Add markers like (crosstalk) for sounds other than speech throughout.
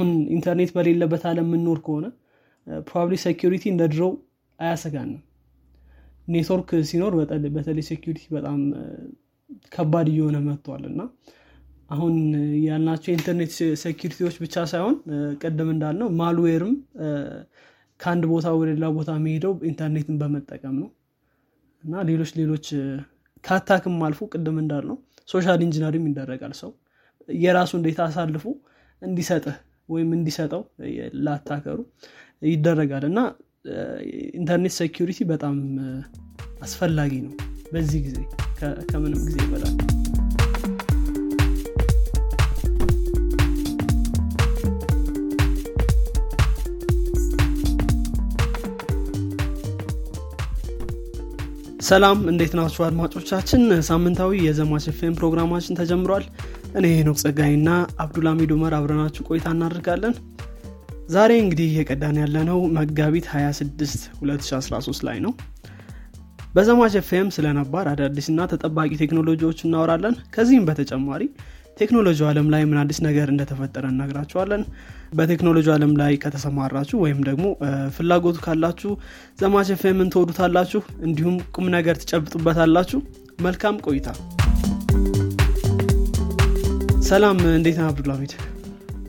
አሁን ኢንተርኔት በሌለበት አለም የምንኖር ከሆነ probably security እንደ ድሮው አያሰጋንም። ኔትወርክ ሲኖር በተለይ security በጣም ከባድ እየሆነ መጥቷል። እና አሁን ያልናቸው የኢንተርኔት security ዎች ብቻ ሳይሆን ቅድም እንዳልነው malware ም ከአንድ ቦታ ወደ ሌላ ቦታ የሚሄደው ኢንተርኔትን በመጠቀም ነው። እና ሌሎች ሌሎች ከ attack ም አልፎ ቅድም እንዳልነው social engineering ም ይደረጋል። ሰው የራሱ እንዴት አሳልፎ እንዲሰጥህ ወይም እንዲሰጠው ለ attacker ኡ ይደረጋል። እና ኢንተርኔት security በጣም አስፈላጊ ነው በዚህ ጊዜ ከምንም ጊዜ ይበልጣል ሰላም እንዴት ናችሁ አድማጮቻችን? ሳምንታዊ የዘማች ፌም ፕሮግራማችን ተጀምሯል እኔ ሄኖክ ጸጋይና አብዱልሚድ ኡመር አብረናችሁ ቆይታ እናደርጋለን። ዛሬ እንግዲህ እየቀዳን ያለነው መጋቢት 26 2013 ላይ ነው። በዘማች ኤፍኤም ስለ ነባር አዳዲስና ተጠባቂ ቴክኖሎጂዎች እናወራለን። ከዚህም በተጨማሪ ቴክኖሎጂ አለም ላይ ምን አዲስ ነገር እንደተፈጠረ እነግራችኋለን። በቴክኖሎጂ አለም ላይ ከተሰማራችሁ ወይም ደግሞ ፍላጎቱ ካላችሁ ዘማች ኤፍኤምን ትወዱታላችሁ እንዲሁም ቁም ነገር ትጨብጡበታላችሁ። መልካም ቆይታ ሰላም እንዴት ነህ አብዱልሚድ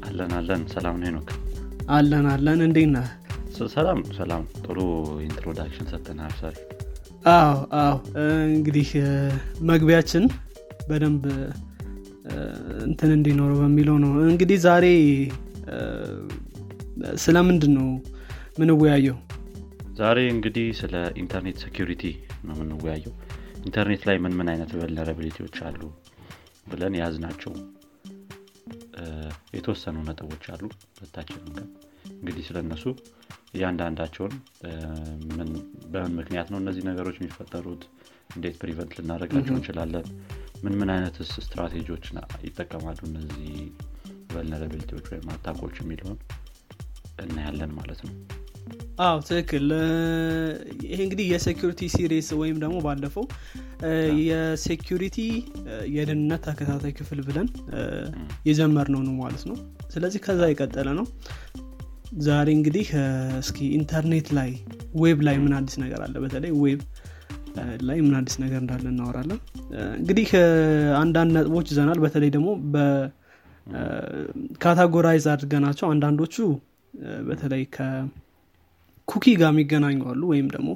አለን አለን። ሰላም ነው ሄኖክ? አለን አለን። እንዴት ነህ? ሰላም ሰላም። ጥሩ introduction ሰተናል ዛሬ። አዎ አዎ። እንግዲህ መግቢያችን በደንብ እንትን እንዲኖረው በሚለው ነው። እንግዲህ ዛሬ ስለምንድን ነው ምንወያየው ዛሬ እንግዲህ ስለ ኢንተርኔት security ነው የምንወያየው። ኢንተርኔት ላይ ምን ምን አይነት vulnerability ዎች አሉ ብለን የያዝናቸው የተወሰኑ ነጥቦች አሉ ሁለታችንም ጋር እንግዲህ ስለነሱ እያንዳንዳቸውን በምን ምክንያት ነው እነዚህ ነገሮች የሚፈጠሩት? እንዴት prevent ልናደረጋቸው እንችላለን? ምን ምን አይነት ስትራቴጂዎች ይጠቀማሉ እነዚህ vulnerability ዎች ወይም attack ኦች የሚለውን እናያለን ማለት ነው አዎ ትክክል። ይሄ እንግዲህ የ security series ወይም ደግሞ ባለፈው የ security የደህንነት ተከታታይ ክፍል ብለን የጀመርነው ነው ማለት ነው። ስለዚህ ከዛ የቀጠለ ነው። ዛሬ እንግዲህ እስኪ ኢንተርኔት ላይ web ላይ ምን አዲስ ነገር አለ? በተለይ web ላይ ምን አዲስ ነገር እንዳለ እናወራለን። እንግዲህ አንዳንድ ነጥቦች ይዘናል። በተለይ ደግሞ በ categorize አድርገናቸው አንዳንዶቹ በተለይ ከ cookie ጋር የሚገናኙ አሉ ወይም ደግሞ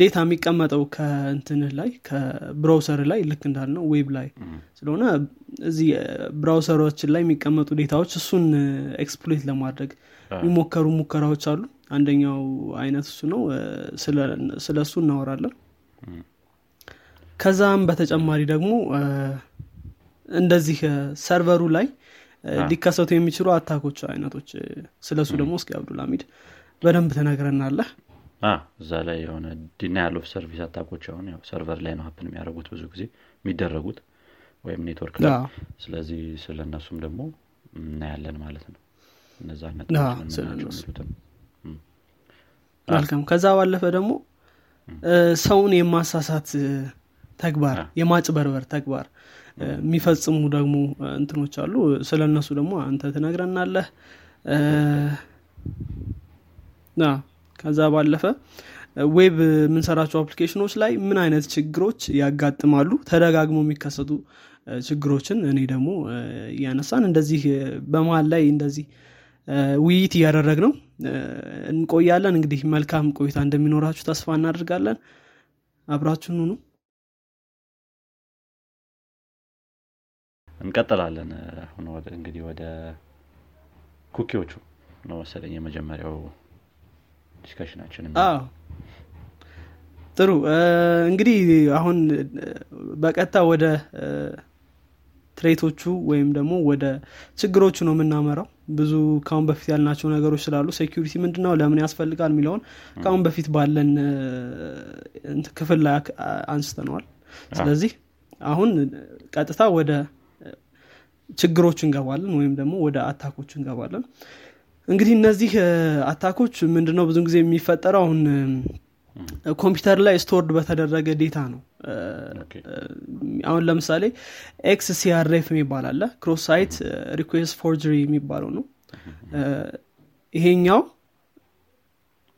data የሚቀመጠው ከእንትንህ ላይ ከ browser ላይ ልክ እንዳልነው web ላይ ስለሆነ እዚህ browser ኦችን ላይ የሚቀመጡ data ዎች እሱን exploit ለማድረግ የሚሞከሩ ሙከራዎች አሉ። አንደኛው አይነት እሱ ነው። ስለ እሱ እናወራለን። ከዛም በተጨማሪ ደግሞ እንደዚህ server ኡ ላይ ሊከሰቱ የሚችሉ attack ኦች አይነቶች ስለሱ ደግሞ እስኪ አብዱልሚድ በደንብ ትነግረናለህ እዛ ላይ የሆነ denial of service attack ኦች አሁን ያው server ላይ ነው happen የሚያደርጉት ብዙ ጊዜ የሚደረጉት ወይም ኔትወርክ ላይ ስለዚህ ስለ እነሱም ደግሞ እናያለን ማለት ነው። እነዛ መልካም። ከዛ ባለፈ ደግሞ ሰውን የማሳሳት ተግባር የማጭበርበር ተግባር የሚፈጽሙ ደግሞ እንትኖች አሉ። ስለ እነሱ ደግሞ አንተ ትነግረናለህ ከዛ ባለፈ web የምንሰራቸው application ኦች ላይ ምን አይነት ችግሮች ያጋጥማሉ? ተደጋግሞ የሚከሰቱ ችግሮችን እኔ ደግሞ እያነሳን እንደዚህ በመሀል ላይ እንደዚህ ውይይት እያደረግ ነው እንቆያለን። እንግዲህ መልካም ቆይታ እንደሚኖራችሁ ተስፋ እናደርጋለን። አብራችሁን ሁኑ። እንቀጥላለን። እንግዲህ ወደ ኩኪዎቹ ነው መሰለኝ የመጀመሪያው ዲስከሽናችን ጥሩ። እንግዲህ አሁን በቀጥታ ወደ threat ኦቹ ወይም ደግሞ ወደ ችግሮቹ ነው የምናመራው። ብዙ ካሁን በፊት ያልናቸው ነገሮች ስላሉ security ምንድነው ለምን ያስፈልጋል የሚለውን ከአሁን በፊት ባለን ክፍል ላይ አንስተነዋል። ስለዚህ አሁን ቀጥታ ወደ ችግሮች እንገባለን ወይም ደግሞ ወደ attack ኦች እንገባለን እንግዲህ እነዚህ attack ኦች ምንድነው ብዙ ጊዜ የሚፈጠረው? አሁን ኮምፒውተር ላይ stored በተደረገ data ነው። አሁን ለምሳሌ XSRF የሚባል አለ። cross site request forgery የሚባለው ነው። ይሄኛው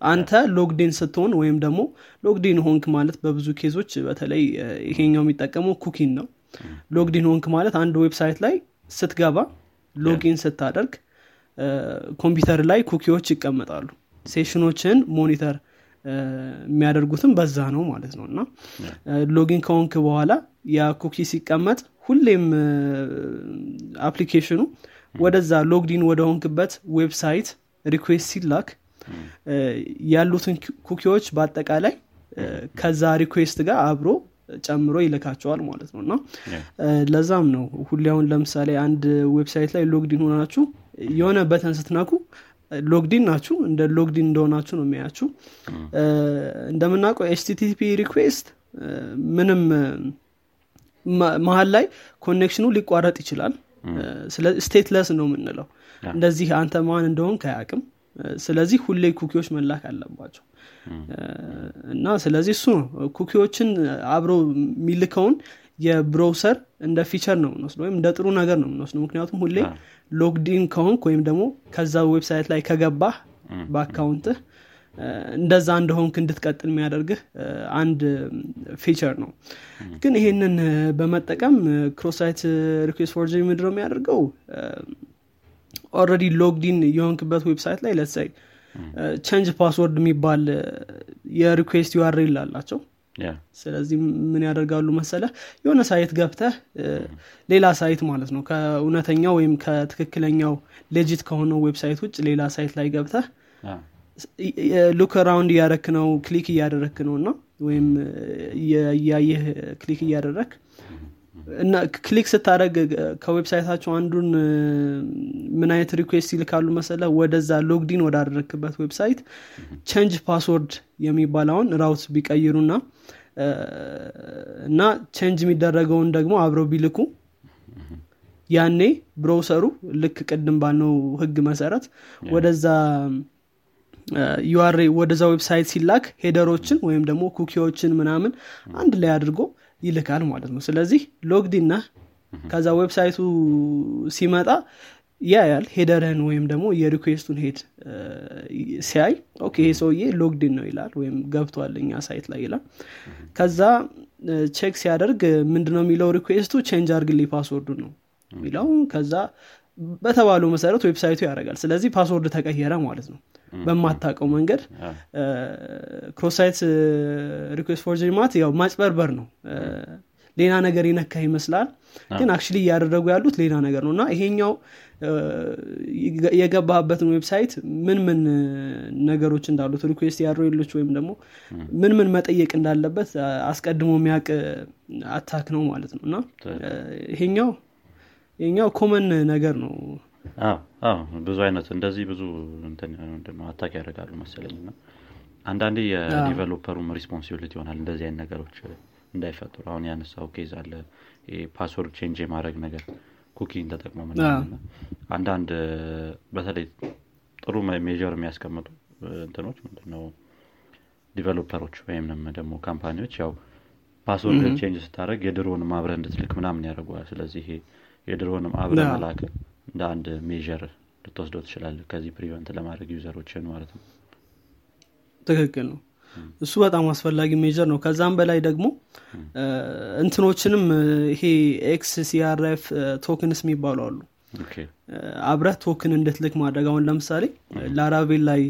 አንተ logged in ስትሆን ወይም ደግሞ logged in ሆንክ ማለት በብዙ case ኦች በተለይ ይሄኛው የሚጠቀመው cookie ን ነው። logged in ሆንክ ማለት አንድ website ላይ ስትገባ login ስታደርግ ኮምፒውተር ላይ cookie ዎች ይቀመጣሉ። session ኦችን monitor የሚያደርጉትም በዛ ነው ማለት ነው። እና logged in ከሆንክ በኋላ ያ cookie ሲቀመጥ ሁሌም application ኑ ወደዛ logged in ወደ ሆንክበት website request ሲላክ ያሉትን cookie ዎች በአጠቃላይ ከዛ request ጋር አብሮ ጨምሮ ይልካቸዋል ማለት ነው። እና ለዛም ነው ሁሌ አሁን ለምሳሌ አንድ website ላይ logged in ሆናችሁ የሆነ button ስትነኩ logged in ናችሁ እንደ logged in እንደሆናችሁ ነው የሚያያችሁ እንደምናውቀው HTTP request ምንም መሀል ላይ connection ኑ ሊቋረጥ ይችላል። stateless ነው የምንለው። እንደዚህ አንተ ማን እንደሆን አያቅም ስለዚህ ሁሌ cookie ዎች መላክ አለባቸው። እና ስለዚህ እሱ ነው። cookie ዎችን አብሮ የሚልከውን የ browser እንደ feature ነው የምንወስደው ወይም እንደ ጥሩ ነገር ነው የምንወስደው። ምክንያቱም ሁሌ logged in ከሆንክ ወይም ደግሞ ከዛ website ላይ ከገባህ በ account ህ እንደዛ እንደሆንክ እንድትቀጥል የሚያደርግህ አንድ feature ነው። ግን ይሄንን በመጠቀም cross site request forgery ምንድነው የሚያደርገው? already logged in የሆንክበት website ላይ ለሳይ change password የሚባል የ request URL አላቸው ስለዚህ ምን ያደርጋሉ መሰለ የሆነ site ገብተህ ሌላ site ማለት ነው። ከእውነተኛው ወይም ከትክክለኛው legit ከሆነው website ውጭ ሌላ site ላይ ገብተህ look around እያደረክ ነው click እያደረክ ነው እና ወይም እያየህ click እያደረክ እና click ስታደረግ ከ website ኣቸው አንዱን ምን አይነት request ይልካሉ መሰለ ወደዛ logged in ወዳደረክበት website change password የሚባለውን route ቢቀይሩና እና ቸንጅ የሚደረገውን ደግሞ አብረው ቢልኩ ያኔ browser ኡ ልክ ቅድም ባልነው ህግ መሰረት ወደዛ UR ወደዛ website ሲላክ header ኦችን ወይም ደግሞ cookie ዎችን ምናምን አንድ ላይ አድርጎ ይልካል ማለት ነው። ስለዚህ logged in ነህ። ከዛ website ኡ ሲመጣ ያያል header ህን ወይም ደግሞ የ request ኡን head ሲያይ okay ይሄ ሰውዬ logged in ነው ይላል ወይም ገብቷል እኛ site ላይ ይላል። ከዛ check ሲያደርግ ምንድነው የሚለው request ኡ change አርግልኝ password ኡ ነው የሚለው። ከዛ በተባለው መሰረት website ኡ ያደርጋል። ስለዚህ password ተቀየረ ማለት ነው በማታውቀው መንገድ cross-site request forgery ማለት ያው ማጭበርበር ነው። ሌላ ነገር የነካ ይመስላል። ግን actually እያደረጉ ያሉት ሌላ ነገር ነው። እና ይሄኛው የገባህበትን website ምን ምን ነገሮች እንዳሉት request URL ኦች ወይም ደግሞ ምን ምን መጠየቅ እንዳለበት አስቀድሞ የሚያውቅ attack ነው ማለት ነው። እና ይሄኛው ይሄኛው common ነገር ነው ብዙ አይነት እንደዚህ ብዙ attack ያደርጋሉ መሰለኝ። እና አንዳንዴ የ developer ኡም responsibility ይሆናል እንደዚህ አይነት ነገሮች እንዳይፈጥሩ አሁን ያነሳው case አለ password change የማድረግ ነገር cookie ን ተጠቅሞ ምናምን አንዳንድ በተለይ ጥሩ measure የሚያስቀምጡ እንትኖች ምንድነው developer ኦች ወይም ደግሞ company ዎች ያው password change ስታደረግ የድሮንም አብረ እንድትልክ ምናምን ያደርገዋል ስለዚህ ይሄ የድሮንም አብረ መላክ እንደ አንድ measure ልትወስደው ትችላለ ከዚህ prevent ለማድረግ user ኦችን ማለት ነው። ትክክል ነው። እሱ በጣም አስፈላጊ measure ነው። ከዛም በላይ ደግሞ እንትኖችንም ይሄ X-CSRF tokens የሚባሉ አሉ። አብረህ token እንድትልክ ማድረግ አሁን ለምሳሌ Laravel ላይ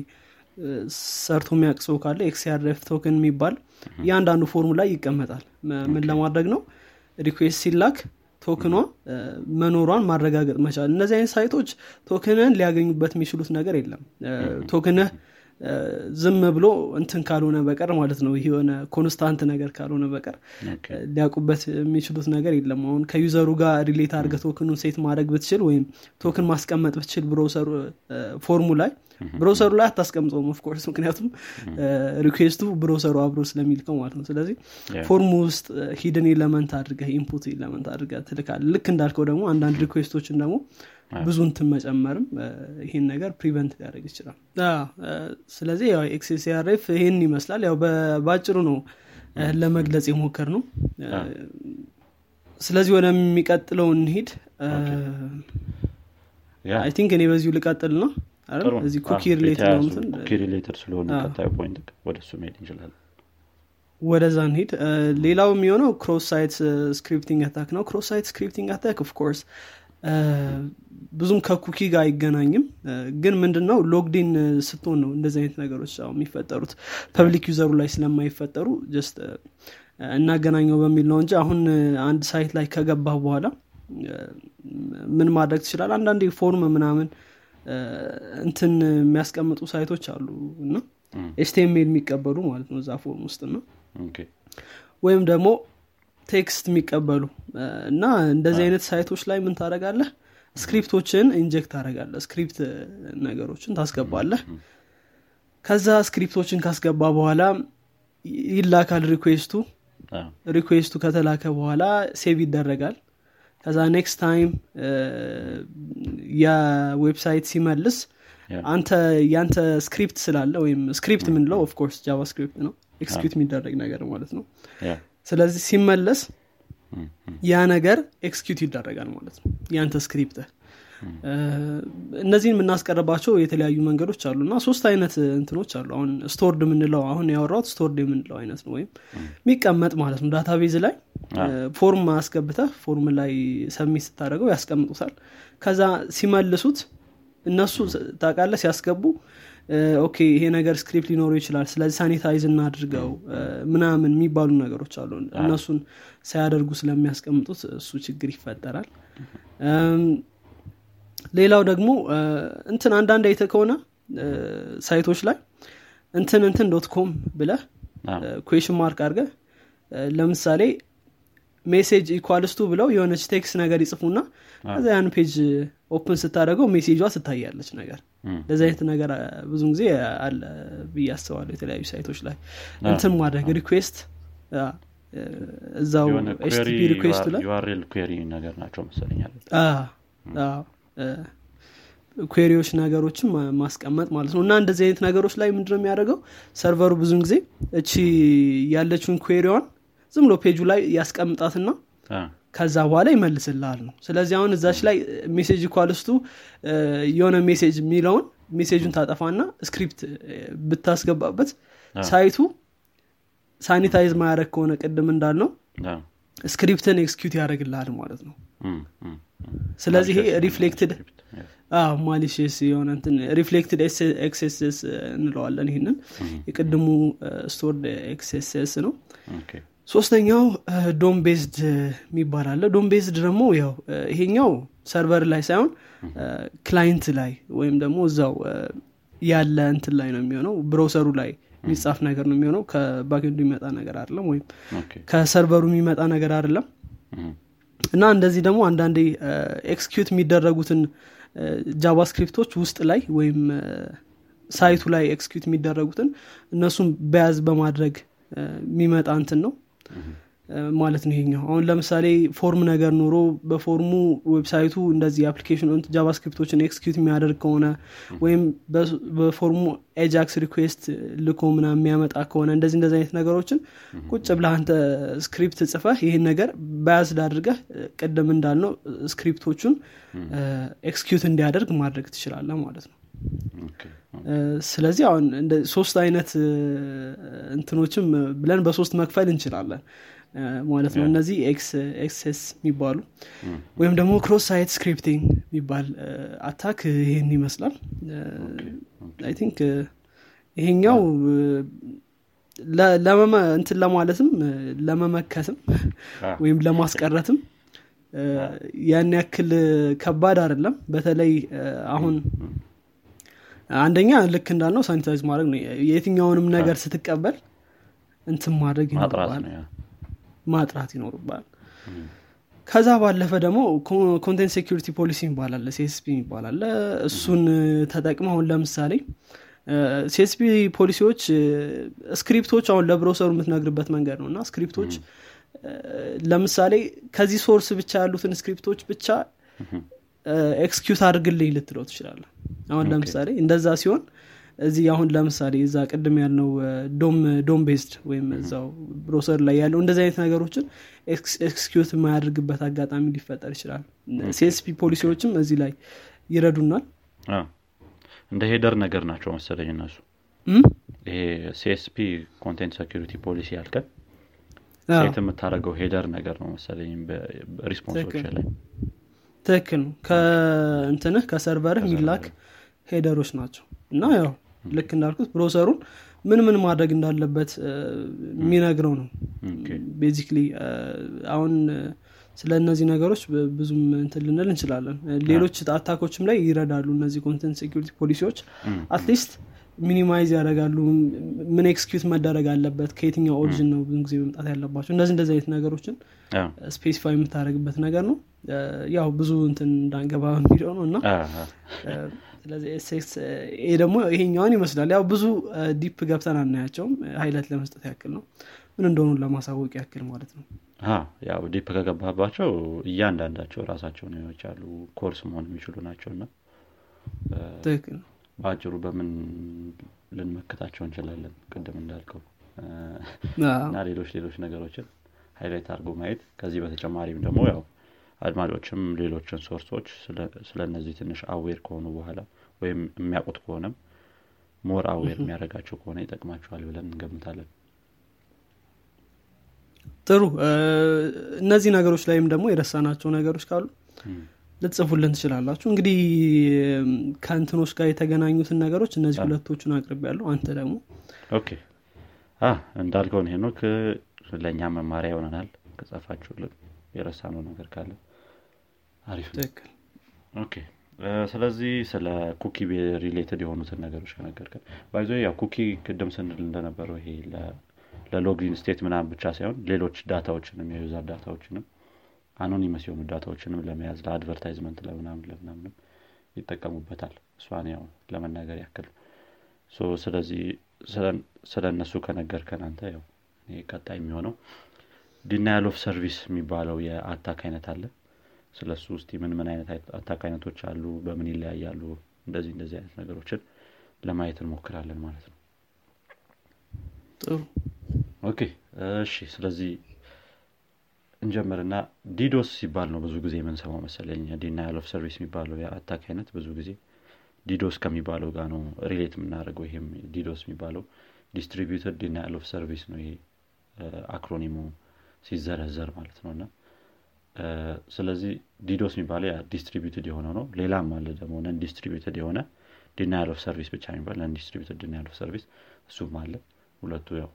ሰርቶ የሚያውቅ ሰው ካለ XRF token የሚባል እያንዳንዱ form ኡ ላይ ይቀመጣል። ምን ለማድረግ ነው? request ሲላክ token ኗ መኖሯን ማረጋገጥ መቻል። እነዚህ አይነት site ኦች token ን ሊያገኙበት የሚችሉት ነገር የለም። token ህ ዝም ብሎ እንትን ካልሆነ በቀር ማለት ነው። የሆነ constant ነገር ካልሆነ በቀር ሊያውቁበት የሚችሉት ነገር የለም። አሁን ከ user ኡ ጋር relate አድርገ token ኡን set ማድረግ ብትችል ወይም token ማስቀመጥ ብትችል browser ኡ form ኡ ላይ browser ኡ ላይ አታስቀምጠውም of course ምክንያቱም request ኡ browser ኡ አብሮ ስለሚልከው ማለት ነው። ስለዚህ form ኡ ውስጥ hidden element አድርገ input element አድርገ ትልካል ልክ እንዳልከው ደግሞ አንዳንድ request ኦችን ደግሞ ብዙ እንትን መጨመርም ይሄን ነገር prevent ሊያደርግ ይችላል። ስለዚህ ያው XCSRF ይሄን ይመስላል። ያው በአጭሩ ነው ለመግለጽ የሞከር ነው ስለዚህ ወደሚቀጥለው እንሂድ። I think እኔ በዚሁ ልቀጥል ነው እዚህ cookie related ስለሆነ ቀጣዩ point ወደ እሱ መሄድ እንችላለን። ወደዛ እንሂድ። ሌላው የሚሆነው cross-site scripting attack ነው። cross-site scripting attack of course ብዙም ከ cookie ጋር አይገናኝም። ግን ምንድነው logged in ስትሆን ነው እንደዚህ አይነት ነገሮች የሚፈጠሩት። public user ኡ ላይ ስለማይፈጠሩ just እናገናኘው በሚል ነው እንጂ አሁን አንድ site ላይ ከገባህ በኋላ ምን ማድረግ ትችላል አንዳንዴ form ምናምን እንትን የሚያስቀምጡ site ኦች አሉ እና HTML የሚቀበሉ ማለት ነው እዛ form ውስጥ ነው ወይም ደግሞ text የሚቀበሉ እና እንደዚህ አይነት site ኦች ላይ ምን ታደረጋለህ script ኦችን inject ታደረጋለህ script ነገሮችን ታስገባለህ። ከዛ script ኦችን ካስገባ በኋላ ይላካል request ኡ። request ኡ ከተላከ በኋላ save ይደረጋል። ከዛ next time የ website ሲመልስ አንተ ያንተ script ስላለ ወይም script ምንለው of course JavaScript ነው። execute የሚደረግ ነገር ማለት ነው ስለዚህ ሲመለስ ያ ነገር execute ይደረጋል ማለት ነው። ያንተ script እነዚህን የምናስቀርባቸው የተለያዩ መንገዶች አሉ እና ሶስት አይነት እንትኖች አሉ። አሁን stored የምንለው አሁን ያወራት stored የምንለው አይነት ነው ወይም የሚቀመጥ ማለት ነው። database ላይ form አስገብተህ form ላይ submit ስታደርገው ያስቀምጡታል። ከዛ ሲመልሱት እነሱ ታቃለ ሲያስገቡ okay ይሄ ነገር script ሊኖሩ ይችላል ስለዚህ sanitize እናድርገው ምናምን የሚባሉ ነገሮች አሉ። እነሱን ሳያደርጉ ስለሚያስቀምጡት እሱ ችግር ይፈጠራል። ሌላው ደግሞ እንትን አንዳንድ አይተ ከሆነ site ኦች ላይ እንትን እንትን dot com ብለህ question mark አድርገ ለምሳሌ message equals to ብለው የሆነች text ነገር ይጽፉና ከዛ ያን page open ስታደረገው message ኧ ትታያለች ነገር እንደዚህ አይነት ነገር ብዙ ጊዜ አለ ብዬ አስባለሁ የተለያዩ site ኦች ላይ። እንትን ማድረግ request እዛው HTTP request ላይ? query ነገር ናቸው መሰለኛል query ዎች ነገሮችን ማስቀመጥ ማለት ነው። እና እንደዚህ አይነት ነገሮች ላይ ምንድነው የሚያደርገው? server ኡ ብዙን ጊዜ እቺ ያለችውን query ዋን ዝም ብሎ ፔጁ ላይ ያስቀምጣትና ከዛ በኋላ ይመልስልሃል ነው። ስለዚህ አሁን እዛች ላይ message equals to የሆነ message የሚለውን message ኡን ታጠፋና script ብታስገባበት site ኡ sanitize ማያደረግ ከሆነ ቅድም እንዳልነው script ን execute ያደረግልሃል ማለት ነው። ስለዚህ ይሄ reflected malicious የሆነ እንትን reflected XSS እንለዋለን ይህንን የቅድሙ stored XSS ነው ሶስተኛው DOM based የሚባል አለ። DOM based ደግሞ ያው ይሄኛው server ላይ ሳይሆን client ላይ ወይም ደግሞ እዛው ያለ እንትን ላይ ነው የሚሆነው። browser ኡ ላይ የሚጻፍ ነገር ነው የሚሆነው። ከ backend ኡ የሚመጣ ነገር አይደለም ወይም ከ server ኡ የሚመጣ ነገር አይደለም። እና እንደዚህ ደግሞ አንዳንዴ execute የሚደረጉትን JavaScript ኦች ውስጥ ላይ ወይም site ኡ ላይ execute የሚደረጉትን እነሱም bias በማድረግ የሚመጣ እንትን ነው ማለት ነው ይሄኛው። አሁን ለምሳሌ form ነገር ኖሮ በ form ኡ website ኡ እንደዚህ application JavaScript ኦችን execute የሚያደርግ ከሆነ ወይም በ form ኡ AJAX request ልኮ ምናምን የሚያመጣ ከሆነ እንደዚህ እንደዚህ አይነት ነገሮችን ቁጭ ብለህ አንተ script ጽፈህ ይህን ነገር biased አድርገህ ቅድም እንዳልነው script ኦቹን execute እንዲያደርግ ማድረግ ትችላለ ማለት ነው ስለዚህ አሁን ሶስት አይነት እንትኖችም ብለን በሶስት መክፈል እንችላለን። ማለት ነው እነዚህ XSS የሚባሉ ወይም ደግሞ cross site scripting የሚባል attack ይህን ይመስላል። I think ይሄኛው እንትን ለማለትም ለመመከትም ወይም ለማስቀረትም ያን ያክል ከባድ አይደለም። በተለይ አሁን አንደኛ ልክ እንዳልነው sanitize ማድረግ ነው። የትኛውንም ነገር ስትቀበል እንትን ማድረግ ይኖርባል ማጥራት ይኖርባል ከዛ ባለፈ ደግሞ content security policy ይባላል CSP ይባላል እሱን ተጠቅመ አሁን ለምሳሌ CSP policy ዎች script ኦች አሁን ለ browser ኡ የምትነግርበት መንገድ ነው። እና script ኦች ለምሳሌ ከዚህ source ብቻ ያሉትን script ኦች ብቻ execute አድርግልኝ ልትለው ትችላለ አሁን ለምሳሌ እንደዛ ሲሆን እዚህ አሁን ለምሳሌ እዛ ቅድም ያልነው DOM DOM based ወይም እዛው browser ላይ ያለው እንደዚህ አይነት ነገሮችን execute የማያደርግበት አጋጣሚ ሊፈጠር ይችላል። CSP policy ዎችም እዚህ ላይ ይረዱናል። እንደ header ነገር ናቸው መሰለኝ እነሱ? ይሄ CSP content security policy ያልከን set የምታደርገው header ነገር ነው መሰለኝ በ response ኦች ትክክል። ላይ ትክክል ከእንትንህ ከ server ህ የሚላክ header ኦች ናቸው። እና ያው ልክ እንዳልኩት browser ኡን ምን ምን ማድረግ እንዳለበት የሚነግረው ነው። basically አሁን ስለ እነዚህ ነገሮች ብዙም እንትን ልንል እንችላለን። ሌሎች attack ኦችም ላይ ይረዳሉ እነዚህ content security policy ዎች። at least minimize ያደርጋሉ። ምን execute መደረግ አለበት? ከየትኛው origin ነው ብዙ ጊዜ መምጣት ያለባቸው? እንደዚህ እንደዚህ አይነት ነገሮችን specify የምታደርግበት ነገር ነው። ያው ብዙ እንትን እንዳንገባ የሚለው ነው እና ስለዚህ ደግሞ ይሄኛውን ይመስላል። ያው ብዙ deep ገብተን አናያቸውም። highlight ለመስጠት ያክል ነው። ምን እንደሆኑ ለማሳወቅ ያክል ማለት ነው። ያው deep ከገባባቸው እያንዳንዳቸው ራሳቸውን ይቻሉ ኮርስ መሆን የሚችሉ ናቸው እና ትክክል ነው በአጭሩ በምን ልንመክታቸው እንችላለን? ቅድም እንዳልከው እና ሌሎች ሌሎች ነገሮችን highlight አድርጎ ማየት። ከዚህ በተጨማሪም ደግሞ ያው አድማጮችም ሌሎችን source ኦች ስለ እነዚህ ትንሽ aware ከሆኑ በኋላ ወይም የሚያውቁት ከሆነም more aware የሚያደርጋቸው ከሆነ ይጠቅማቸዋል ብለን እንገምታለን። ጥሩ። እነዚህ ነገሮች ላይም ደግሞ የረሳናቸው ነገሮች ካሉ ልትጽፉልን ትችላላችሁ። እንግዲህ ከእንትኖች ጋር የተገናኙትን ነገሮች እነዚህ ሁለቶቹን አቅርብ ያለው አንተ ደግሞ? እንዳልከውን ሄኖክ ለእኛ መማሪያ ይሆነናል። ከጻፋችሁልን የረሳነው ነገር ካለ አሪፍ okay። ስለዚህ ስለ cookie related የሆኑትን ነገሮች ከነገርከን። by the way ያው cookie ቅድም ስንል እንደነበረው ይሄ ለ- ለ login state ምናምን ብቻ ሳይሆን ሌሎች ዳታዎችንም የዩዘር ዳታዎችንም አኖኒመስ የሆኑ ዳታዎችንም ለመያዝ ለ advertisement ለምናምን ለምናምንም ይጠቀሙበታል። እሷን ያው ለመናገር ያክል so ስለዚህ ስለ- እነሱ ከነገርከን አንተ ያው ቀጣይ የሚሆነው denial of service የሚባለው የ attack አይነት አለ። ስለ እሱ ውስጥ ምን ምን አይነት አይ- attack አይነቶች አሉ በምን ይለያያሉ እንደዚህ እንደዚህ አይነት ነገሮችን ለማየት እንሞክራለን ማለት ነው። ጥሩ። okay እሺ። ስለዚህ እንጀምርና DDoS ሲባል ነው ብዙ ጊዜ የምንሰማው መሰለኝ። denial of service የሚባለው የ attack አይነት ብዙ ጊዜ DDoS ከሚባለው ጋር ነው relate የምናደርገው። ይሄም DDoS የሚባለው distributed denial of service ነው ይሄ acronym ኡ ሲዘረዘር ማለት ነው። እና ስለዚህ DDoS የሚባለው distributed የሆነው ነው። ሌላም አለ ደግሞ non distributed የሆነ denial of service ብቻ የሚባል non distributed denial of service እሱም አለ። ሁለቱ ያው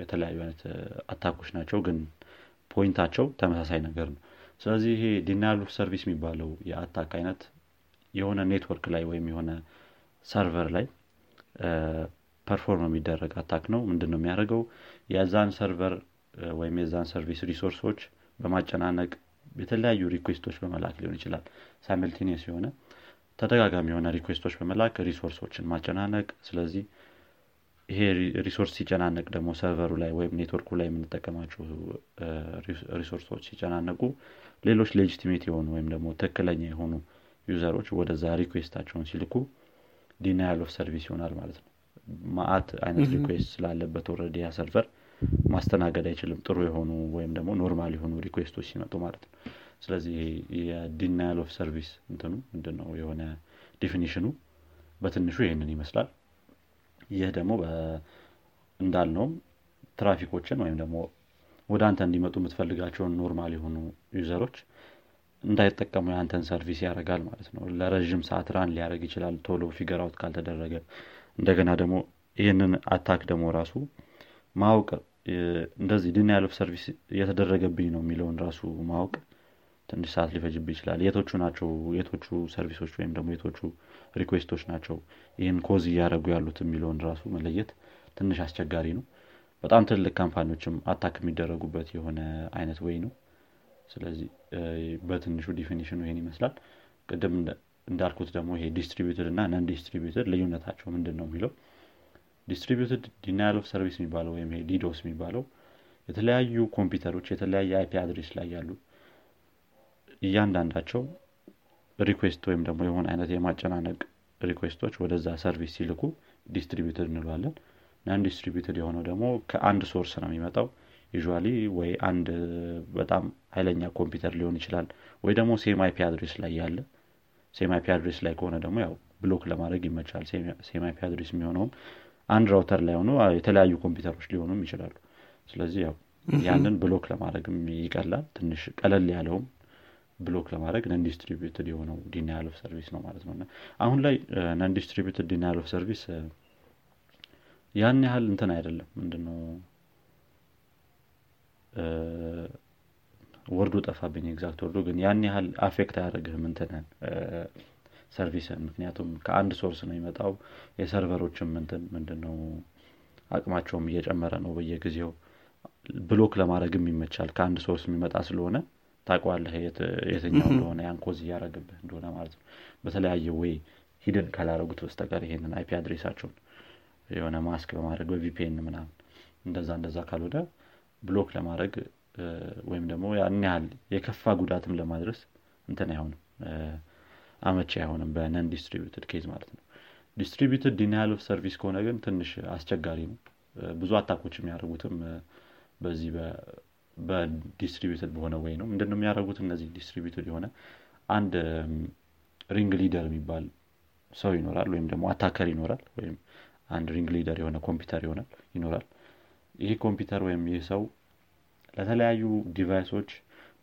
የተለያዩ አይነት attack ኦች ናቸው ግን point ኣቸው ተመሳሳይ ነገር ነው። ስለዚህ ይሄ denial of service የሚባለው የ attack አይነት የሆነ ኔትወርክ ላይ ወይም የሆነ server ላይ perform የሚደረግ attack ነው። ምንድን ነው የሚያደርገው? የዛን server ወይም የዛን service resource ኦች በማጨናነቅ የተለያዩ request ኦች በመላክ ሊሆን ይችላል። simultaneous የሆነ ተደጋጋሚ የሆነ request ኦች በመላክ resource ኦችን ማጨናነቅ። ስለዚህ ይሄ resource ሲጨናነቅ ደግሞ server ኡ ላይ ወይም ኔትወርኩ ላይ የምንጠቀማቸው resource ኦች ሲጨናነቁ ሌሎች legitimate የሆኑ ወይም ደግሞ ትክክለኛ የሆኑ user ኦች ወደዛ request ኣቸውን ሲልኩ denial of service ይሆናል ማለት ነው። መአት አይነት request ስላለበት ወረድ ያ server ማስተናገድ አይችልም። ጥሩ የሆኑ ወይም ደግሞ normal የሆኑ request ኦች ሲመጡ ማለት ነው። ስለዚህ የ denial of service እንትኑ ምንድን ነው የሆነ definition ኡ በትንሹ ይህንን ይመስላል ይህ ደግሞ እንዳልነውም ትራፊኮችን ወይም ደግሞ ወደ አንተ እንዲመጡ የምትፈልጋቸውን normal የሆኑ user ኦች እንዳይጠቀሙ የአንተን service ያደርጋል ማለት ነው። ለረዥም ሰዓት run ሊያደርግ ይችላል ቶሎ figure ካልተደረገ። እንደገና ደግሞ ይህንን attack ደግሞ ራሱ ማወቅ እንደዚህ denial of service እየተደረገብኝ ነው የሚለውን ራሱ ማወቅ ትንሽ ሰዓት ሊፈጅብህ ይችላል። የቶቹ ናቸው የቶቹ service ኦች ወይም ደግሞ የቶቹ request ኦች ናቸው። ይህን cause እያደረጉ ያሉት የሚለውን ራሱ መለየት ትንሽ አስቸጋሪ ነው። በጣም ትልቅ company ዎችም attack የሚደረጉበት የሆነ አይነት way ነው። ስለዚህ በትንሹ definition ኡ ይሄን ይመስላል። ቅድም እንዳልኩት ደግሞ ይሄ distributed እና non distributed ልዩነታቸው ምንድን ነው የሚለው? distributed denial of service የሚባለው ወይም DDoS የሚባለው የተለያዩ ኮምፒውተሮች የተለያየ IP address ላይ ያሉ እያንዳንዳቸው request ወይም ደግሞ የሆነ አይነት የማጨናነቅ request ኦች ወደዛ service ሲልኩ distributed እንለዋለን። non distributed የሆነው ደግሞ ከአንድ source ነው የሚመጣው። usually ወይ አንድ በጣም ኃይለኛ ኮምፒውተር ሊሆን ይችላል ወይ ደግሞ same IP address ላይ ያለ same IP address ላይ ከሆነ ደግሞ ያው block ለማድረግ ይመቻል። same IP address የሚሆነውም አንድ router ላይ ሆኖ የተለያዩ ኮምፒውተሮች ሊሆኑም ይችላሉ። ስለዚህ ያው ያንን block ለማድረግም ይቀላል። ትንሽ ቀለል ያለውም block ለማድረግ non distributed የሆነው denial of service ነው ማለት ነው። አሁን ላይ non distributed denial of service ያን ያህል እንትን አይደለም። ምንድነው? word ኡ ጠፋብኝ exact word ኡ ግን ያን ያህል affect አያደርግህም እንትንን service ን ምክንያቱም ከአንድ source ነው የሚመጣው። የ server ኦችም ምንትን ምንድነው? አቅማቸውም እየጨመረ ነው በየጊዜው። block ለማድረግም ይመቻል። ከአንድ source የሚመጣ ስለሆነ ታውቃለህ የትኛው እንደሆነ ያን cause እያደረግብህ እንደሆነ ማለት ነው። በተለያየ way hidden ካላረጉት በስተቀር ይሄንን IP address ኣቸውን የሆነ ማስክ በማድረግ በ VPN ምናምን እንደዛ እንደዛ ካልሆነ block ለማድረግ ወይም ደግሞ ያን ያህል የከፋ ጉዳትም ለማድረስ እንትን አይሆንም አመቺ አይሆንም በ non distributed case ማለት ነው። distributed denial of service ከሆነ ግን ትንሽ አስቸጋሪ ነው። ብዙ attack ኦች የሚያደርጉትም በዚህ በ distributed በሆነ way ነው። ምንድነው የሚያደርጉት እነዚህ distributed የሆነ አንድ ring leader የሚባል ሰው ይኖራል ወይም ደግሞ attacker ይኖራል ወይም አንድ ring leader የሆነ ኮምፒውተር ይሆናል ይኖራል። ይህ ኮምፒውተር ወይም ይህ ሰው ለተለያዩ device ኦች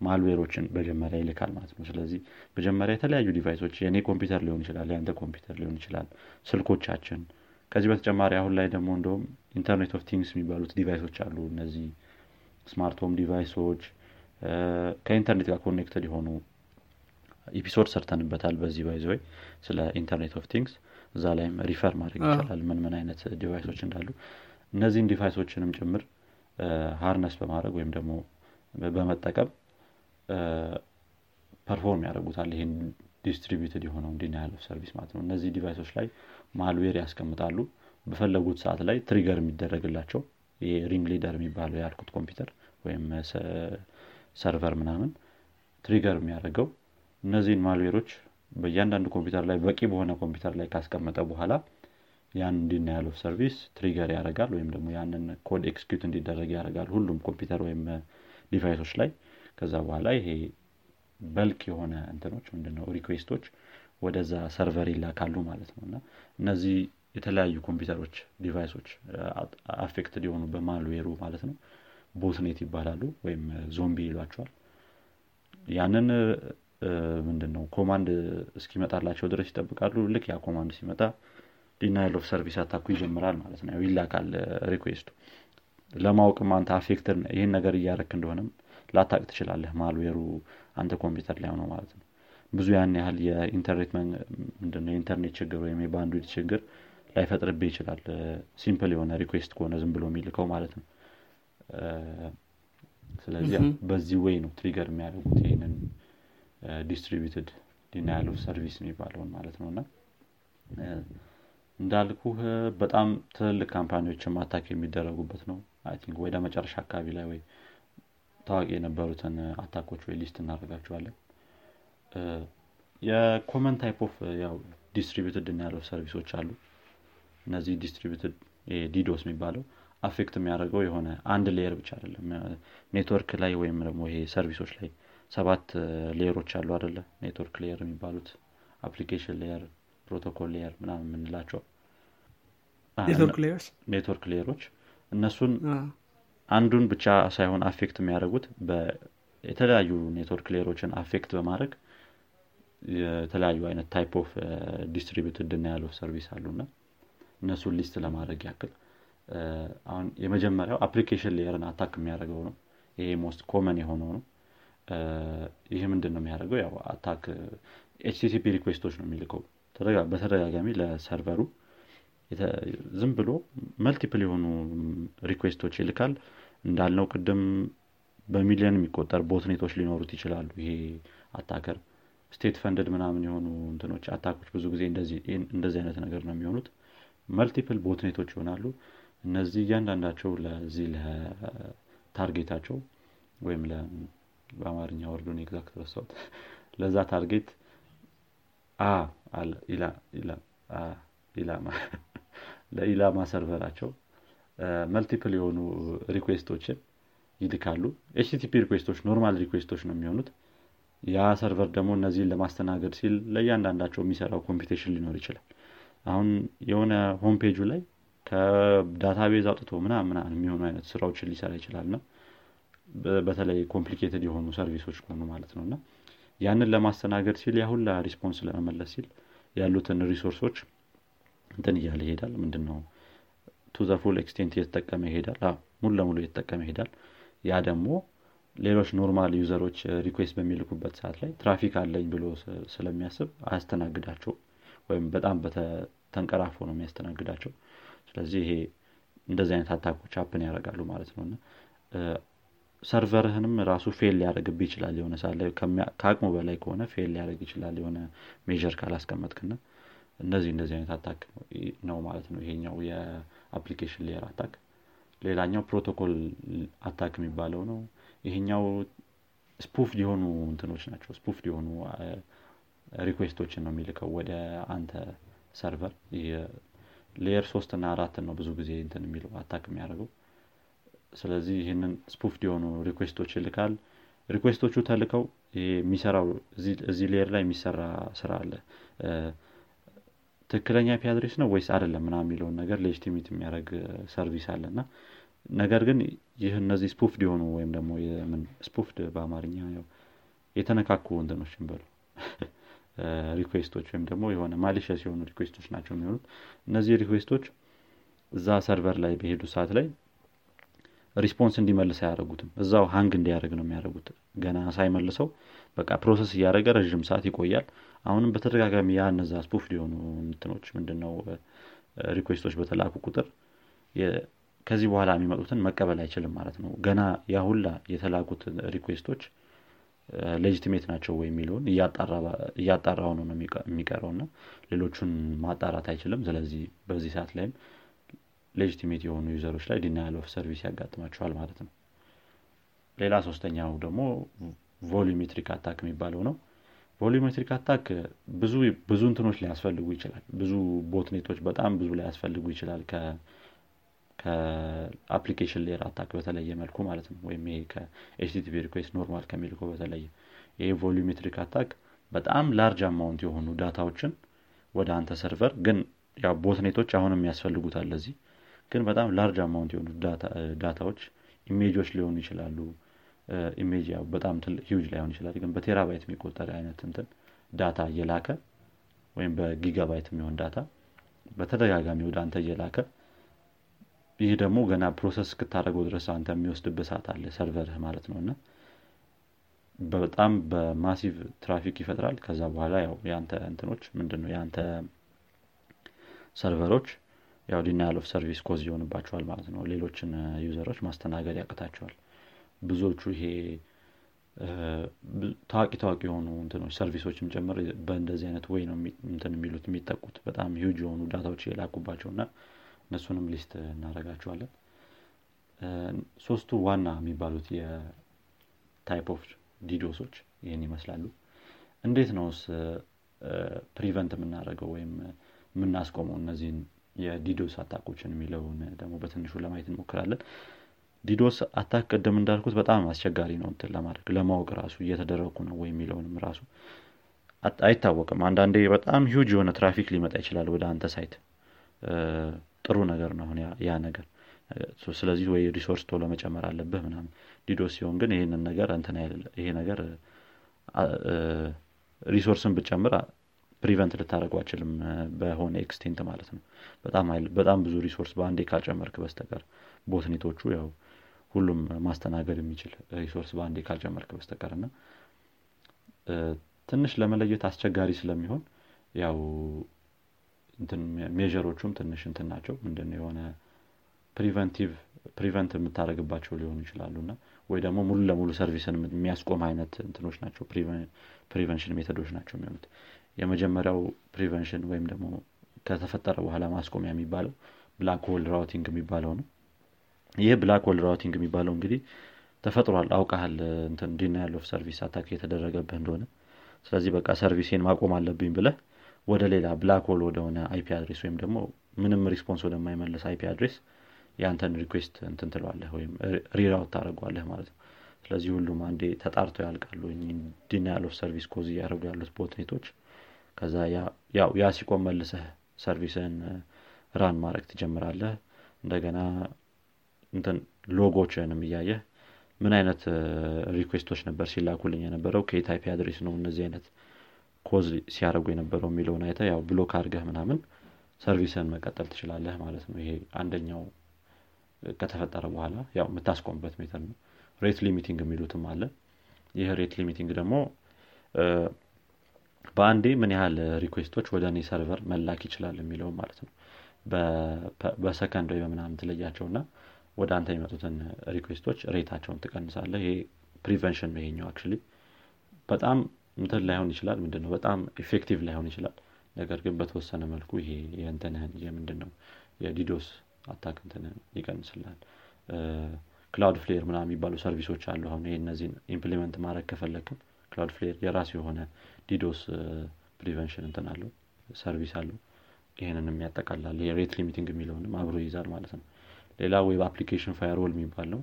malware ኦችን መጀመሪያ ይልካል ማለት ነው። ስለዚህ መጀመሪያ የተለያዩ device ኦች የእኔ ኮምፒውተር ሊሆን ይችላል የአንተ ኮምፒውተር ሊሆን ይችላል ስልኮቻችን። ከዚህ በተጨማሪ አሁን ላይ ደግሞ እንደውም internet of things የሚባሉት device ኦች አሉ። እነዚህ smart home device ኦች ከኢንተርኔት ጋር connected የሆኑ episode ሰርተንበታል በዚህ by the way ስለ internet of things እዛ ላይም refer ማድረግ ይቻላል ምን ምን አይነት device ኦች እንዳሉ። እነዚህን device ኦችንም ጭምር harness በማድረግ ወይም ደግሞ በመጠቀም perform ያደርጉታል ይህን distributed የሆነው denial of service ማለት ነው። እነዚህ device ኦች ላይ malware ያስቀምጣሉ። በፈለጉት ሰዓት ላይ trigger የሚደረግላቸው ring leader የሚባለው ያልኩት ኮምፒውተር ወይም server ምናምን trigger የሚያደርገው እነዚህን malware ኦች በእያንዳንዱ ኮምፒውተር ላይ በቂ በሆነ ኮምፒውተር ላይ ካስቀመጠ በኋላ ያን denial of service trigger ያደርጋል ወይም ደግሞ ያንን code execute እንዲደረግ ያደርጋል ሁሉም ኮምፒውተር ወይም device ኦች ላይ። ከዛ በኋላ ይሄ bulk የሆነ እንትኖች ምንድነው? request ኦች ወደዛ server ይላካሉ ማለት ነው። እና እነዚህ የተለያዩ ኮምፒውተሮች device ኦች affected የሆኑ በ malware ኡ ማለት ነው botnet ይባላሉ ወይም ዞምቢ ይሏቸዋል። ያንን ምንድነው command እስኪመጣላቸው ድረስ ይጠብቃሉ። ልክ ያ command ሲመጣ denial of service attack ኡ ይጀምራል ማለት ነው። ይላካል request ኡ። ለማወቅም አንተ affected ይህን ነገር እያረክ እንደሆነም ላታቅ ትችላለህ። malware ኡ አንተ ኮምፒውተር ላይ ሆነው ማለት ነው። ብዙ ያን ያህል የኢንተርኔት ችግር ወይም የ bandwidth ችግር ላይፈጥርብህ ይችላል። simple የሆነ request ከሆነ ዝም ብሎ የሚልከው ማለት ነው። ስለዚህ በዚህ ወይ ነው trigger የሚያደርጉት ይህንን distributed denial of service የሚባለውን ማለት ነው። እና እንዳልኩህ በጣም ትልልቅ company ዎችም attack የሚደረጉበት ነው። think ወደ መጨረሻ አካባቢ ላይ ወይ ታዋቂ የነበሩትን attack ኦች ወይ list እናደርጋቸዋለን። የ common type of ያው distributed denial of service ኦች አሉ እነዚህ distributed DDoS የሚባለው affect የሚያደርገው የሆነ አንድ layer ብቻ አይደለም። ኔትወርክ ላይ ወይም ደግሞ ይሄ service ኦች ላይ ሰባት layer ኦች አሉ አደለ network layer የሚባሉት application layer protocol layer ምናምን የምንላቸው። network layer ኦች እነሱን አንዱን ብቻ ሳይሆን affect የሚያደርጉት የተለያዩ network layer ኦችን affect በማድረግ የተለያዩ አይነት type of distributed denial of service አሉና እነሱን list ለማድረግ ያክል። አሁን የመጀመሪያው application layer ን attack የሚያደርገው ነው። ይሄ most common የሆነው ነው። ይህ ምንድን ነው የሚያደርገው? ያው attack HTTP request ኦች ነው የሚልከው። በተደጋጋሚ ለ server ኡ ዝም ብሎ multiple የሆኑ request ኦች ይልካል። እንዳልነው ቅድም በሚሊዮን የሚቆጠር botnet ኦች ሊኖሩት ይችላሉ። ይሄ attacker state funded ምናምን የሆኑ እንትኖች attack ኦች ብዙ ጊዜ እንደዚህ አይነት ነገር ነው የሚሆኑት multiple botnet ኦች ይሆናሉ። እነዚህ እያንዳንዳቸው ለዚህ ለ target ኣቸው ወይም በአማርኛ word ኡን exact ረሳሁት። ለዛ target (laughs) ለኢላማ server ኣቸው multiple የሆኑ request ኦችን ይልካሉ። HTTP request ኦች normal request ኦች ነው የሚሆኑት። ያ server ደግሞ እነዚህን ለማስተናገድ ሲል ለእያንዳንዳቸው የሚሰራው computation ሊኖር ይችላል አሁን የሆነ home page ኡ ላይ ከ database አውጥቶ ምናምን የሚሆኑ አይነት ስራዎችን ሊሰራ ይችላል እና በተለይ complicated የሆኑ service ኦች ከሆኑ ማለት ነው። እና ያንን ለማስተናገድ ሲል ያሁላ response ለመመለስ ሲል ያሉትን resource ኦች እንትን እያለ ይሄዳል። ምንድን ነው to the full extent እየተጠቀመ ይሄዳል። ሙሉ ለሙሉ እየተጠቀመ ይሄዳል። ያ ደግሞ ሌሎች normal user ኦች request በሚልኩበት ሰዓት ላይ ትራፊክ አለኝ ብሎ ስለሚያስብ አያስተናግዳቸው ወይም በጣም ተንቀራፎ ነው የሚያስተናግዳቸው። ስለዚህ ይሄ እንደዚህ አይነት attack ኦች happen ያደርጋሉ ማለት ነው። እና server ህንም ራሱ fail ሊያደርግብ ይችላል የሆነ ላይ ከአቅሙ በላይ ከሆነ fail ሊያደርግ ይችላል የሆነ ሜር ካላስቀመጥክና እነዚህ እንደዚህ አይነት attack ነው ማለት ነው ይሄኛው የ application layer attack። ሌላኛው protocol attack የሚባለው ነው። ይሄኛው spoof የሆኑ እንትኖች ናቸው። spoof የሆኑ request ኦችን ነው የሚልከው ወደ አንተ server። layer ሶስት እና አራትን ነው ብዙ ጊዜ እንትን የሚለው attack የሚያደርገው። ስለዚህ ይህንን spoof የሆኑ request ኦች ይልካል። request ኦቹ ተልከው የሚሰራው እዚህ layer ላይ የሚሰራ ስራ አለ። ትክክለኛ IP address ነው ወይስ አይደለም ምናምን የሚለውን ነገር legitimate የሚያደረግ service አለ። እና ነገር ግን ይህ እነዚህ spoofed የሆኑ ወይም ደግሞ spoofed በአማርኛ የተነካኩ እንትኖችን በሉ (laughs) request ኦች ወይም ደግሞ የሆነ malicious የሆኑ request ኦች ናቸው የሚሆኑት። እነዚህ request ኦች እዛ server ላይ በሄዱ ሰዓት ላይ response እንዲመልስ አያደረጉትም እዛው hang እንዲያደርግ ነው የሚያደርጉት። ገና ሳይመልሰው በቃ process እያደረገ ረዥም ሰዓት ይቆያል። አሁንም በተደጋጋሚ ያ እነዛ spoof የሆኑ እንትኖች ምንድነው request ኦች በተላኩ ቁጥር ከዚህ በኋላ የሚመጡትን መቀበል አይችልም ማለት ነው። ገና ያ ሁላ የተላኩት request ኦች legitimate ናቸው ወይ የሚለውን እያጣራው ነው የሚቀረው እና ሌሎቹን ማጣራት አይችልም። ስለዚህ በዚህ ሰዓት ላይም legitimate የሆኑ user ኦች ላይ denial of service ያጋጥማቸዋል ማለት ነው። ሌላ ሶስተኛው ደግሞ volumetric attack የሚባለው ነው። volumetric attack ብዙ ብዙ እንትኖች ሊያስፈልጉ ይችላል። ብዙ botnet ኦች በጣም ብዙ ሊያስፈልጉ ይችላል ከ application layer attack በተለየ መልኩ ማለት ነው። ወይም ይሄ ከ HTTP request normal ከሚልከው በተለየ ይሄ volumetric attack በጣም large amount የሆኑ data ዎችን ወደ አንተ server ግን ያው botnet ኦች አሁንም ያስፈልጉታል ለዚህ ግን በጣም large amount የሆኑ data ዎች image ኦች ሊሆኑ ይችላሉ። image ያው በጣም ሂውጅ ላይሆን ይችላል ግን በ terabyte የሚቆጠር አይነት እንትን data እየላከ ወይም በ gigabyte የሚሆን data በተደጋጋሚ ወደ አንተ እየላከ ይህ ደግሞ ገና process እስክታደረገው ድረስ አንተ የሚወስድበት ሰዓት አለ server ህ ማለት ነው። እና በጣም በ massive traffic ይፈጥራል። ከዛ በኋላ ያው የአንተ እንትኖች ምንድን የአንተ server ኦች ያው denial of service cause ይሆንባቸዋል ማለት ነው። ሌሎችን user ኦች ማስተናገድ ያቅታቸዋል። ብዙዎቹ ይሄ ታዋቂ ታዋቂ የሆኑ እንትኖች service ኦችም ጭምር በእንደዚህ አይነት ወይ ነው እንትን የሚሉት የሚጠቁት በጣም ሂውጅ የሆኑ data ዎች የላኩባቸው እና እነሱንም list እናደረጋቸዋለን ሶስቱ ዋና የሚባሉት የ type of DDoS ኦች ይህን ይመስላሉ። እንዴት ነውስ prevent የምናደርገው ወይም የምናስቆመው እነዚህን የ DDoS attack ኦችን የሚለውን ደግሞ በትንሹ ለማየት እንሞክራለን። DDoS attack ቅድም እንዳልኩት በጣም አስቸጋሪ ነው እንትን ለማድረግ ለማወቅ ራሱ እየተደረጉ ነው ወይ የሚለውንም ራሱ አይታወቅም አንዳንዴ በጣም ሂውጅ የሆነ ትራፊክ ሊመጣ ይችላል ወደ አንተ site ጥሩ ነገር ነው ያ ነገር። ስለዚህ ወይ resource ቶሎ መጨመር አለብህ ምናምን። DDoS ሲሆን ግን ይህንን ነገር እንትን ይሄ ነገር resource ን ብጨምር prevent ልታደርገው አይችልም በሆነ extent ማለት ነው። በጣም ብዙ resource በአንዴ ካልጨመርክ በስተቀር botnet ኦቹ ያው ሁሉም ማስተናገድ የሚችል resource በአንዴ ካልጨመርክ በስተቀር እና ትንሽ ለመለየት አስቸጋሪ ስለሚሆን ያው ሜተዶቹም ትንሽ እንትን ናቸው። ምንድን የሆነ preventive prevent የምታደርግባቸው ሊሆኑ ይችላሉ እና ወይ ደግሞ ሙሉ ለሙሉ service ን የሚያስቆም አይነት እንትኖች ናቸው። prevention method ኦች ናቸው የሚሆኑት። የመጀመሪያው prevention ወይም ደግሞ ከተፈጠረ በኋላ ማስቆሚያ የሚባለው black hole routing የሚባለው ነው። ይህ black hole routing የሚባለው እንግዲህ ተፈጥሯል አውቃሃል እንትን denial of service attack የተደረገብህ እንደሆነ። ስለዚህ በቃ service ኤን ማቆም አለብኝ ብለህ ወደ ሌላ black hole ወደሆነ IP address ወይም ደግሞ ምንም response ወደማይመለስ IP address የአንተን request እንትን ትለዋለህ ወይም reroute ታደርገዋለህ ማለት ነው። ስለዚህ ሁሉም አንዴ ተጣርተው ያልቃሉ denial of service cause እያደረጉ ያሉት botnet ኦች ከዛ ያ ሲቆም መልሰህ service ን run ማድረግ ትጀምራለህ። እንደገና እንትን log ኦችንም እያየህ ምን አይነት request ኦች ነበር ሲላኩልኝ የነበረው? ከየት IP address ነው እነዚህ አይነት cause ሲያደርጉ የነበረው የሚለውን አይተህ ያው block አድርገህ ምናምን service ን መቀጠል ትችላለህ ማለት ነው። ይሄ አንደኛው ከተፈጠረ በኋላ ያው የምታስቆምበት method ነው። rate limiting የሚሉትም አለ። ይህ rate limiting ደግሞ በአንዴ ምን ያህል request ኦች ወደ እኔ server መላክ ይችላል የሚለው ማለት ነው። በሰከንድ ወይ በምናምን ትለያቸው እና ወደ አንተ የሚመጡትን request ኦች rate ኣቸውን ትቀንሳለህ። ይሄ prevention ነው ይሄኛው actually በጣም እንትን ላይሆን ይችላል። ምንድነው? በጣም effective ላይሆን ይችላል። ነገር ግን በተወሰነ መልኩ ይሄ የእንትንህን የምንድን ነው የ DDoS attack እንትንህን ይቀንስልሃል። Cloudflare ምናምን የሚባሉ service ኦች አሉ። አሁን ይሄ እነዚህን implement ማድረግ ከፈለግን Cloudflare የራሱ የሆነ DDoS prevention እንትን አለው። service አለው። ይህንንም ያጠቃላል rate limiting የሚለውንም አብሮ ይይዛል ማለት ነው። ሌላ web application firewall የሚባል ነው።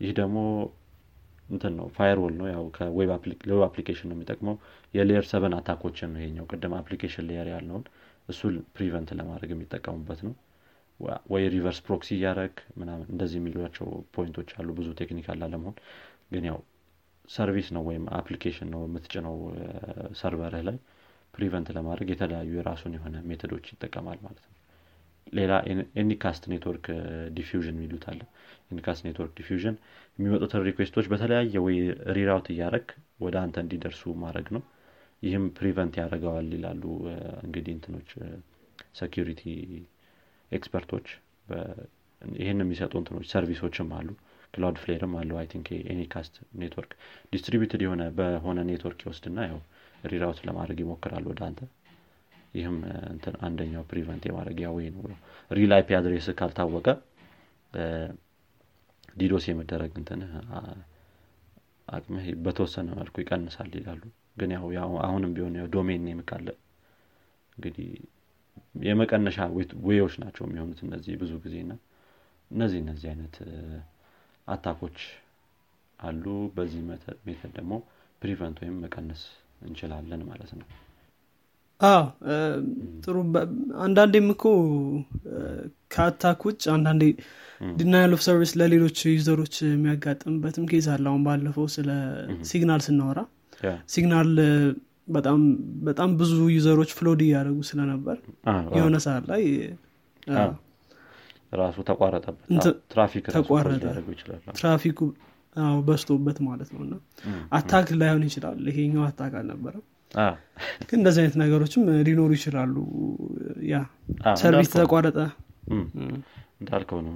ይህ ደግሞ እንትን ነው firewall ነው። ያው ከ web application ነው የሚጠቅመው። የ layer seven attack ኦችን ነው ይሄኛው። ቅድም application layer ያልነውን እሱን prevent ለማድረግ የሚጠቀሙበት ነው። ወይ reverse proxy እያደረግ ምናምን እንደዚህ የሚሏቸው point ኦች አሉ። ብዙ technical አለመሆን። ግን ያው service ነው ወይም application ነው የምትጭነው server ህ ላይ prevent ለማድረግ የተለያዩ የራሱን የሆነ method ኦች ይጠቀማል ማለት ነው ሌላ anycast network diffusion የሚሉት አለ። anycast network diffusion የሚመጡትን request ኦች በተለያየ way reroute እያደረግ ወደ አንተ እንዲደርሱ ማድረግ ነው። ይህም prevent ያደርገዋል ይላሉ እንግዲህ እንትኖች security expert ኦች ይህን የሚሰጡ እንትኖች service ኦችም አሉ። Cloudflare ም አለው I think anycast network distributed የሆነ በሆነ ኔትወርክ ይወስድና ያው reroute ለማድረግ ይሞክራል ወደ አንተ ይህም እንትን አንደኛው prevent የማድረጊያ way ነው real address ካልታወቀ DDoS የመደረግ እንትን አቅምህ በተወሰነ መልኩ ይቀንሳል ይላሉ። ግን ያው አሁንም ቢሆን ያው domain name ካለ እንግዲህ የመቀነሻ way ኦች ናቸው የሚሆኑት እነዚህ ብዙ ጊዜ ና እነዚህ እነዚህ አይነት attack ኦች አሉ። በዚህ method ደግሞ prevent ወይም መቀነስ እንችላለን ማለት ነው አዎ ጥሩ። አንዳንዴም እኮ ከ attack ውጭ አንዳንዴ denial of service ለሌሎች user ኦች የሚያጋጥምበትም case አለ። አሁን ባለፈው ስለ Signal ስናወራ Signal በጣም በጣም ብዙ user ኦች flood እያደረጉ ስለነበር የሆነ ሰዓት ላይ ራሱ ተቋረጠበት። ትራፊክ ተቋረጠ። ትራፊኩ በስቶበት ማለት ነው። እና attack ላይሆን ይችላል። ይሄኛው attack አልነበረም ግን እንደዚህ አይነት ነገሮችም ሊኖሩ ይችላሉ። ያ service ተቋረጠ። እንዳልከው ነው።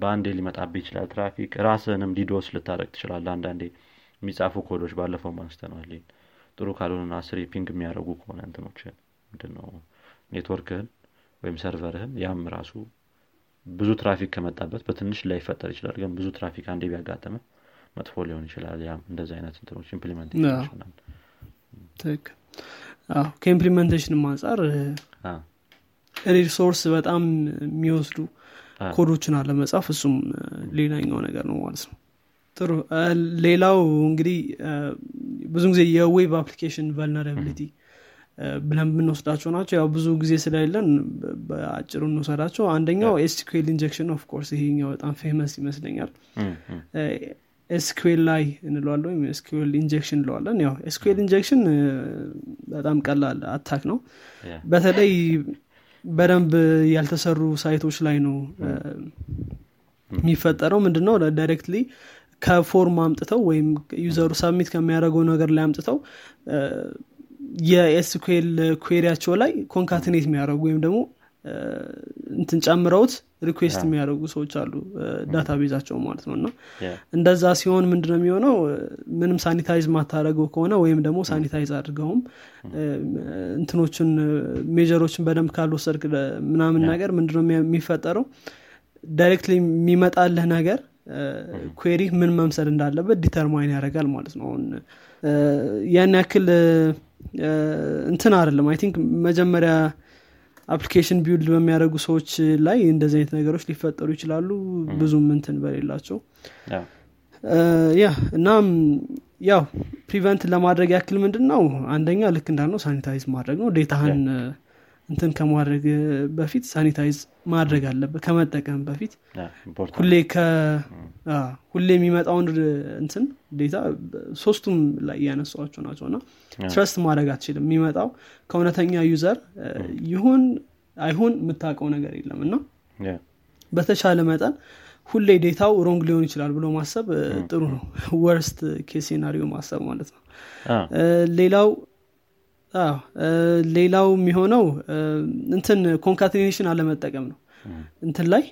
በአንዴ ሊመጣብህ ይችላል ትራፊክ ራስህንም DDoS ልታደርግ ትችላለህ አንዳንዴ የሚጻፉ ኮዶች ባለፈው ማንስተነዋል ጥሩ ካልሆነና ስሪ ፒንግ የሚያደርጉ ከሆነ እንትኖች ምንድነው ኔትወርክህን ወይም ሰርቨርህን ያም ራሱ ብዙ ትራፊክ ከመጣበት በትንሽ ላይ ይፈጠር ይችላል። ግን ብዙ ትራፊክ አንዴ ቢያጋጠመ መጥፎ ሊሆን ይችላል። ያም እንደዚህ አይነት እንትኖች ኢምፕሊመንቴሽን ትክክል ከኢምፕሊመንቴሽንም አንጻር ሪሶርስ በጣም የሚወስዱ ኮዶችን አለመጻፍ እሱም ሌላኛው ነገር ነው ማለት ነው። ጥሩ። ሌላው እንግዲህ ብዙ ጊዜ የ web application vulnerability ብለን ብንወስዳቸው ናቸው። ያው ብዙ ጊዜ ስለሌለን በአጭሩ እንውሰዳቸው አንደኛው SQL injection of course ይሄኛው በጣም famous ይመስለኛል SQLi እንለዋለን ወይም SQL injection እንለዋለን። ያው SQL injection በጣም ቀላል attack ነው። በተለይ በደንብ ያልተሰሩ site ኦች ላይ ነው የሚፈጠረው። ምንድነው? directly ከ form አምጥተው ወይም user ኡ submit ከሚያደርገው ነገር ላይ አምጥተው የ SQL query ያቸው ላይ concatenate የሚያደርጉ ወይም ደግሞ እንትን ጨምረውት request የሚያደርጉ ሰዎች አሉ database ኣቸው ማለት ነው። እና እንደዛ ሲሆን ምንድነው የሚሆነው? ምንም sanitize የማታደርገው ከሆነ ወይም ደግሞ sanitize አድርገውም እንትኖችን measure ኦችን በደንብ ካልወሰድክ ምናምን ነገር ምንድነው የሚፈጠረው? directly የሚመጣልህ ነገር query ምን መምሰል እንዳለበት determine ያደርጋል ማለት ነው። አሁን ያን ያክል እንትን አይደለም። I think መጀመሪያ application build በሚያደርጉ ሰዎች ላይ እንደዚህ አይነት ነገሮች ሊፈጠሩ ይችላሉ። ብዙም እንትን በሌላቸው። yeah እናም ያው prevent ለማድረግ ያክል ምንድን ነው አንደኛ ልክ እንዳልነው sanitize ማድረግ ነው። data ህን እንትን ከማድረግ በፊት sanitize ማድረግ አለበት ከመጠቀም በፊት ሁሌ ሁሌ የሚመጣውን እንትን data ሶስቱም ላይ እያነሷቸው ናቸው። እና trust ማድረግ አትችልም። የሚመጣው ከእውነተኛ user ይሁን አይሁን የምታውቀው ነገር የለም። እና yeah፣ በተቻለ መጠን ሁሌ data ው wrong ሊሆን ይችላል ብሎ ማሰብ ጥሩ ነው። worst case scenario ማሰብ ማለት ነው። ሌላው ሌላው የሚሆነው እንትን concatenation አለመጠቀም ነው። እንትን ላይ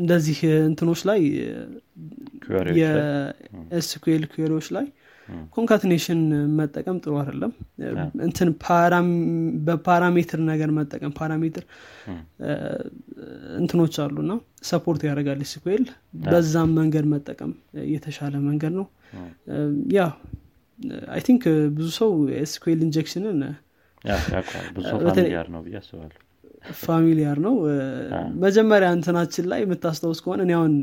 እንደዚህ እንትኖች ላይ የ SQL query ዎች ላይ? concatenation መጠቀም ጥሩ አይደለም። እንትን በ parameter ነገር መጠቀም parameter እንትኖች አሉና support ያደርጋል SQL በዛም መንገድ መጠቀም የተሻለ መንገድ ነው። yeah I think ብዙ ሰው SQL injection ን በተለይ- familiar ነው ብዬ አስባለሁ። familiar ነው። እ፣ መጀመሪያ እንትናችን ላይ የምታስታውስ ከሆነ እኔ አሁን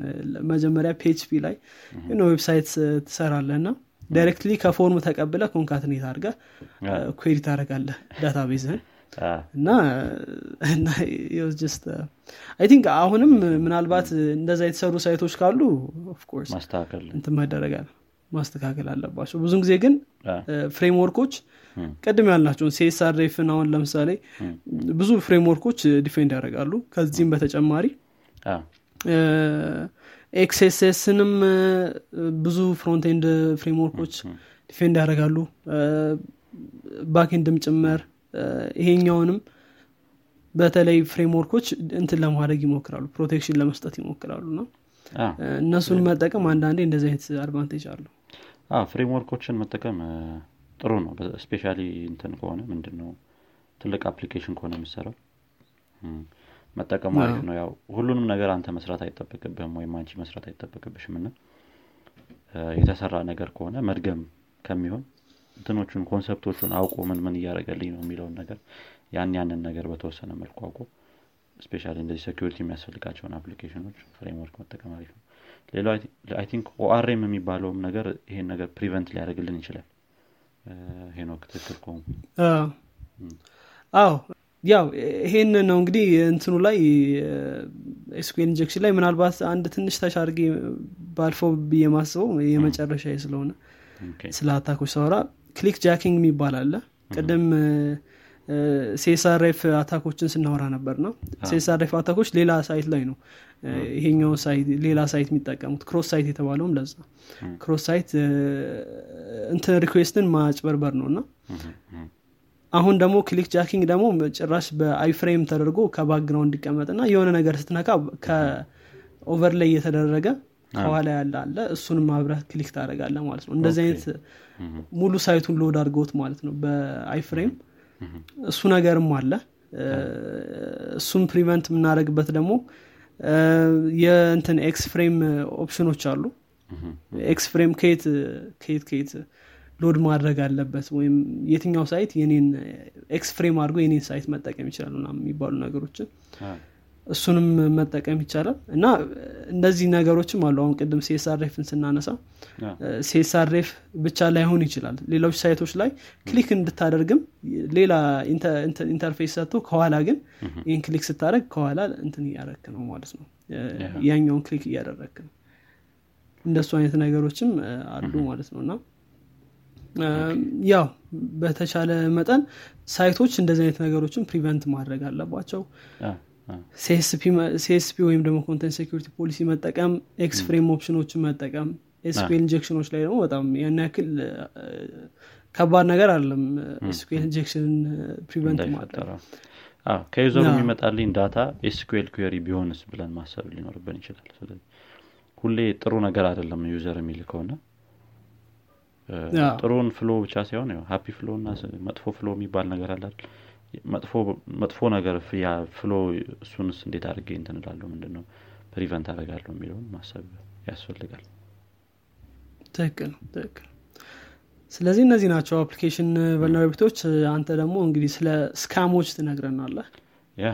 መጀመሪያ PHP ላይ website ትሰራለህ እና directly ከ form ተቀብለህ concatenate አድርገህ query ታደርጋለህ database ህን እና (laughs) I think አሁንም ምናልባት እንደዛ የተሰሩ site ኦች ካሉ of course ማስተካከል እንትን መደረግ አለ ማስተካከል አለባቸው። ብዙን ጊዜ ግን framework ኦች ቅድም ያልናቸውን CSRF ን አሁን ለምሳሌ ብዙ framework ኦች defend ያደርጋሉ። ከዚህም በተጨማሪ XSS ንም ብዙ frontend framework ኦች defend ያደርጋሉ። backend ም ጭምር ይሄኛውንም በተለይ framework ኦች እንትን ለማድረግ ይሞክራሉ protection ለመስጠት ይሞክራሉ እ፣ እነሱን መጠቀም አንዳንዴ እንደዚህ አይነት advantage አለው framework ኦችን መጠቀም ጥሩ ነው። specially እንትን ከሆነ ምንድን ነው ትልቅ application ከሆነ የምሰራው እም፣ መጠቀሙ አሪፍ ነው። ያው ሁሉንም ነገር አንተ መስራት አይጠበቅብህም ወይም አንቺ መስራት አይጠበቅብሽም እና እ፣ የተሰራ ነገር ከሆነ መድገም ከሚሆን እንትኖቹን concept ኦቹን አውቆ ምን ምን እያደረገልኝ ነው የሚለውን ነገር ያን ያንን ነገር በተወሰነ መልኩ አውቆ specially እንደዚህ security የሚያስፈልጋቸውን application ኦች framework መጠቀም አሪፍ ነው። ሌላው I think ORM የሚባለውም ነገር ይሄን ነገር prevent ሊያደርግልን ይችላል። ሄኖክ ትክክል ከሆኑ አዎ። ያው ይሄን ነው እንግዲህ እንትኑ ላይ SQL injection ላይ ምናልባት አንድ ትንሽ touch አድርጌ ባልፈው ብዬ ማስበው የመጨረሻ ስለሆነ ስለ attack ኦች ሳወራ click jacking የሚባል አለ። ቅድም CSRF attack ኦችን ስናወራ ነበር ነው CSRF attack ኦች ሌላ site ላይ ነው። ይሄኛው site ሌላ site የሚጠቀሙት cross site የተባለውም ለዛ። cross site እንትን request ን ማጭበርበር ነው እና አሁን ደግሞ click jacking ደግሞ ጭራሽ በ iframe ተደርጎ ከ background እንዲቀመጥ እና የሆነ ነገር ስትነካ ከ over ላይ እየተደረገ ከኋላ ያለ አለ። እሱንም አብረህ click ታደርጋለህ ማለት ነው። እንደዚህ አይነት ሙሉ site ኡን load አድርገውት ማለት ነው በ iframe እሱ ነገርም አለ። እሱም prevent የምናደረግበት ደግሞ የእንትን X frame option ኦች አሉ። X frame ከየት ከየት ከየት load ማድረግ አለበት? ወይም የትኛው site የኔን X frame አድርጎ የኔን site መጠቀም ይችላል? ምናምን የሚባሉ ነገሮችን እሱንም መጠቀም ይቻላል። እና እንደዚህ ነገሮችም አሉ። አሁን ቅድም CSRF ን ስናነሳ CSRF ብቻ ላይሆን ይችላል። ሌሎች site ኦች ላይ click እንድታደርግም ሌላ inter- inter- interface ሰጥቶ ከኋላ ግን ይህን click ስታደርግ ከኋላ እንትን እያደረክ ነው ማለት ነው። ያኛውን click እያደረክ ነው። እንደሱ አይነት ነገሮችም አሉ ማለት ነው። እና ያው በተቻለ መጠን site ኦች እንደዚህ አይነት ነገሮችን prevent ማድረግ አለባቸው CSP ወይም ደግሞ content security policy መጠቀም X frame option ኦችን መጠቀም SQL injection ኦች ላይ ደግሞ በጣም ያን ያክል ከባድ ነገር አይደለም SQL injection ን prevent ማድረግ ከ user ኡ የሚመጣልኝ data SQL query ቢሆንስ ብለን ማሰብ ሊኖርብን ይችላል። ስለዚህ ሁሌ ጥሩ ነገር አይደለም user የሚል ከሆነ ጥሩን flow ብቻ ሳይሆን happy flow እና መጥፎ flow የሚባል ነገር አለ አይደል? መጥፎ ነገር flow እሱንስ እንዴት አድርጌ እንትን እላለሁ? ምንድን ነው prevent አደርጋለሁ የሚለውን ማሰብ ያስፈልጋል። ትክክል ትክክል። ስለዚህ እነዚህ ናቸው application vulnerability ዎች አንተ ደግሞ እንግዲህ ስለ scam ኦች ትነግረናለህ? yeah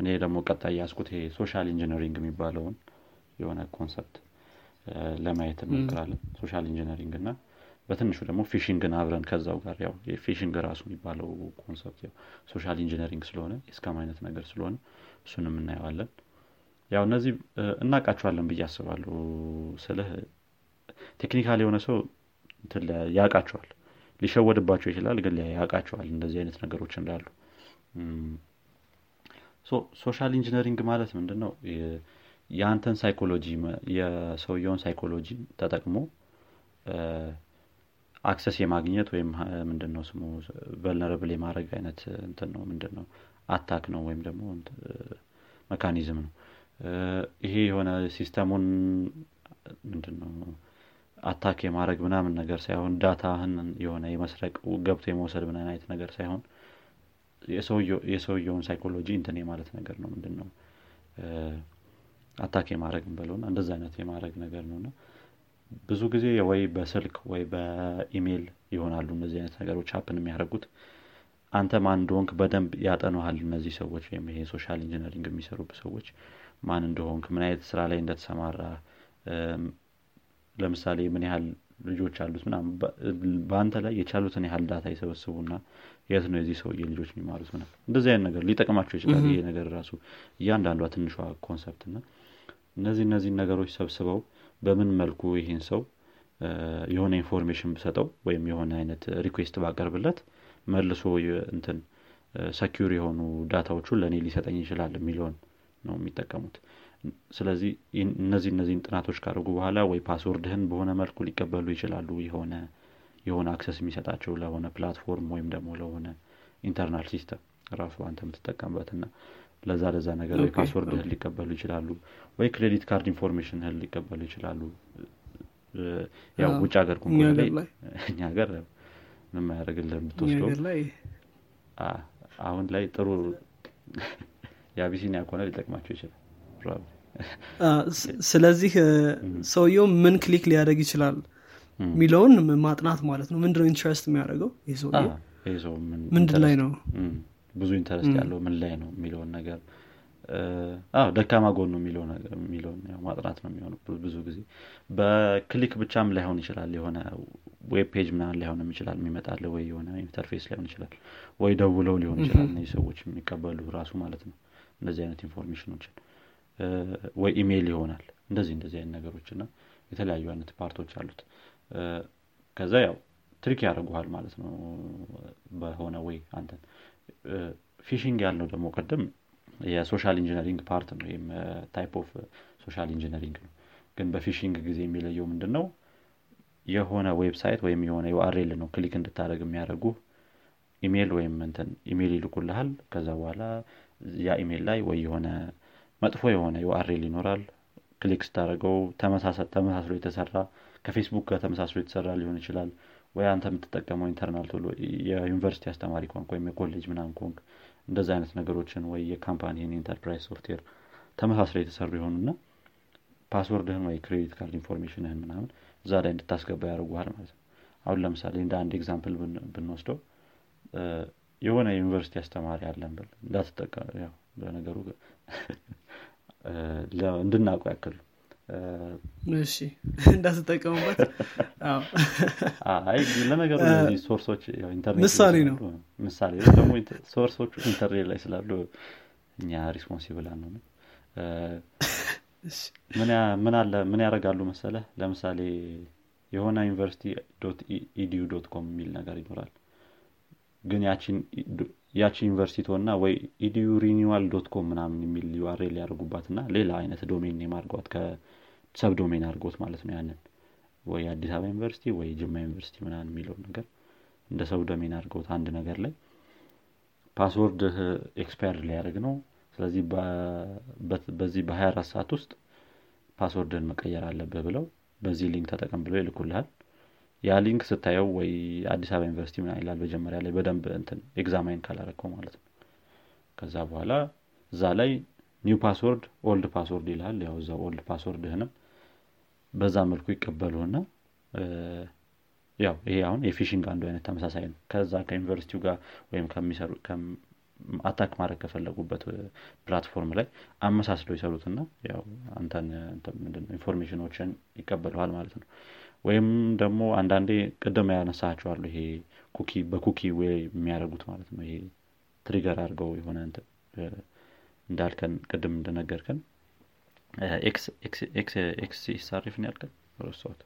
እኔ ደግሞ ቀጣይ ያስኩት ይሄ social engineering የሚባለውን የሆነ concept ለማየት እንሞክራለን። social engineering እና በትንሹ ደግሞ phishing ን አብረን ከዛው ጋር ያው phishing ራሱ የሚባለው concept ያው social engineering ስለሆነ የ scam አይነት ነገር ስለሆነ እሱንም እናየዋለን። ያው እነዚህ እናውቃቸዋለን ብዬ አስባለሁ ስልህ። technical የሆነ ሰው ያውቃቸዋል ሊሸወድባቸው ይችላል ግን ያውቃቸዋል እንደዚህ አይነት ነገሮች እንዳሉ። social engineering ማለት ምንድን ነው የአንተን psychology የሰውየውን psychology ተጠቅሞ access የማግኘት ወይም ምንድን ነው ስሙ vulnerable የማድረግ አይነት እንትን ነው ምንድን ነው attack ነው ወይም ደግሞ mechanism ነው። ይሄ የሆነ system ኡን ምንድን ነው attack የማድረግ ምናምን ነገር ሳይሆን data ህን የሆነ የመስረቅ ገብቶ የመውሰድ ምናምን አይነት ነገር ሳይሆን የሰውየውን ሳይኮሎጂ እንትን የማለት ነገር ነው ምንድን ነው attack የማድረግ በለውና እንደዚ አይነት የማድረግ ነገር ነውና ብዙ ጊዜ ወይ በስልክ ወይ በኢሜይል ይሆናሉ እነዚህ አይነት ነገሮች happen የሚያደርጉት። አንተ ማን እንደሆንክ በደንብ ያጠናሃል እነዚህ ሰዎች ወይም ይሄ social engineering የሚሰሩብህ ሰዎች ማን እንደሆንክ ምን አይነት ስራ ላይ እንደተሰማራ ለምሳሌ ምን ያህል ልጆች አሉት ምናምን በአንተ ላይ የቻሉትን ያህል data ይሰበስቡና የት ነው የዚህ ሰውዬ ልጆች የሚማሩት ምናምን እንደዚህ አይነት ነገር ሊጠቅማቸው ይችላል ይሄ ነገር ራሱ እያንዳንዷ ትንሿ concept እና እነዚህ እነዚህን ነገሮች ሰብስበው በምን መልኩ ይህን ሰው የሆነ information ብሰጠው ወይም የሆነ አይነት request ባቀርብለት መልሶ እንትን secure የሆኑ data ዎቹን ለእኔ ሊሰጠኝ ይችላል የሚለውን ነው የሚጠቀሙት። ስለዚህ እነዚህ እነዚህን ጥናቶች ካደረጉ በኋላ ወይ password ህን በሆነ መልኩ ሊቀበሉ ይችላሉ። የሆነ የሆነ access የሚሰጣቸው ለሆነ platform ወይም ደግሞ ለሆነ internal system ራሱ አንተ የምትጠቀምበት ለዛ ለዛ ነገር ወይ password ህን ሊቀበሉ ይችላሉ ወይ credit card information ህን ሊቀበሉ ይችላሉ። ያው ውጭ ሀገር ላይ? እኛ ሀገር ምንም አያደርግልህ የምትወስደው። አሁን ላይ ጥሩ (laughs) የአቢሲኒያ ከሆነ ሊጠቅማቸው ይችላል ስለዚህ ሰውየው ምን click ሊያደርግ ይችላል የሚለውን ማጥናት ማለት ነው። ምንድነው interest የሚያደርገው? ይህ ሰው ምንድን ላይ ነው ብዙ interest ያለው ምን ላይ ነው የሚለውን ነገር ደካማ ጎኑ የሚለውን ማጥናት ነው የሚሆኑ ብዙ ጊዜ። በ click ብቻም ላይሆን ይችላል የሆነ web page ምናምን ላይሆንም ይችላል የሚመጣለት ወይ የሆነ interface ላይሆን ይችላል ወይ ደውለው ሊሆን ይችላል እነዚህ ሰዎች የሚቀበሉ ራሱ ማለት ነው እንደዚህ አይነት information ኖችን ወይ ኢሜይል ይሆናል እንደዚህ እንደዚህ አይነት ነገሮች እና የተለያዩ አይነት part ኦች አሉት። ከዛ ያው trick ያደርጉሃል ማለት ነው በሆነ ወይ አንተን phishing ያልነው ደግሞ ቅድም የ social engineering part ነው። ወይም type of social engineering ነው። ግን በ phishing ጊዜ የሚለየው ምንድን ነው የሆነ website ወይም የሆነ URL ነው click እንድታደርግ የሚያደርጉ ኢሜይል ወይም እንትን ኢሜይል ይልቁልሃል ከዛ በኋላ ያ ኢሜይል ላይ ወይ የሆነ መጥፎ የሆነ URL ይኖራል። click ስታደርገው ተመሳስሎ የተሰራ ከፌስቡክ ጋር ተመሳስሎ የተሰራ ሊሆን ይችላል ወይ አንተ የምትጠቀመው internal tool ኦ የዩኒቨርሲቲ አስተማሪ ከሆንክ ወይም የኮሌጅ ምናምን ከሆንክ እንደዚ አይነት ነገሮችን ወይ የ company ን enterprise software ተመሳስሎ የተሰሩ የሆኑና password ህን ወይ credit card information ህን ምናምን እዛ ላይ እንድታስገባ ያደርጉሃል ማለት ነው። አሁን ለምሳሌ እንደ አንድ example ብንወስደው የሆነ ዩኒቨርሲቲ አስተማሪ አለን ብል እንዳትጠቀ ለነገሩ እንድታውቁ ያክል እሺ እንዳትጠቀሙበት። (laughs) ለነገሩ እነዚህ source ኦች ምሳሌ ነው። ምሳሌ ደግሞ source ኦቹ ኢንተርኔት ላይ ስላሉ እኛ responsible ነው (laughs) ምን አለ ምን ያደርጋሉ መሰለ ለምሳሌ የሆነ ዩኒቨርሲቲ edu dot com የሚል ነገር ይኖራል። ግን ያቺ ዩኒቨርሲቲ ሆና ወይ edu renewal dot com ምናምን የሚል URL ያደርጉባት እና ሌላ አይነት domain name አድርጓት ከ subdomain አድርጎት ማለት ነው ያንን። ወይ አዲስ አበባ ዩኒቨርሲቲ ወይ ጅማ ዩኒቨርሲቲ ምናምን የሚለው ነገር እንደ subdomain አድርገውት አንድ ነገር ላይ password expire ሊያደርግ ነው። ስለዚህ በዚህ በ24 ሰዓት ውስጥ password ን መቀየር አለብህ ብለው በዚህ link ተጠቀም ብለው ይልኩልሃል። ያ link ስታየው ወይ አዲስ አበባ ዩኒቨርሲቲ ምናምን ይላል መጀመሪያ ላይ በደንብ እንትን examine ካላረከው ማለት ነው። ከዛ በኋላ እዛ ላይ new password old password ይልሃል። ያው እዛ old password ህንም በዛ መልኩ ይቀበሉና ያው ይሄ አሁን የ phishing አንዱ አይነት ተመሳሳይ ነው። ከዛ ከዩኒቨርሲቲው ጋር ወይም ከሚሰሩ attack ማድረግ ከፈለጉበት platform ላይ አመሳስለው ይሰሩትና ያው አንተን information ኖችን ይቀበለዋል ማለት ነው። ወይም ደግሞ አንዳንዴ ቅድም ያነሳችኋል ይሄ cookie በ cookie ወይ የሚያደርጉት ማለት ነው። ይሄ trigger አድርገው የሆነ እንዳልከን ቅድም እንደነገርከን XSRF ነው ያልከን ረሳሁት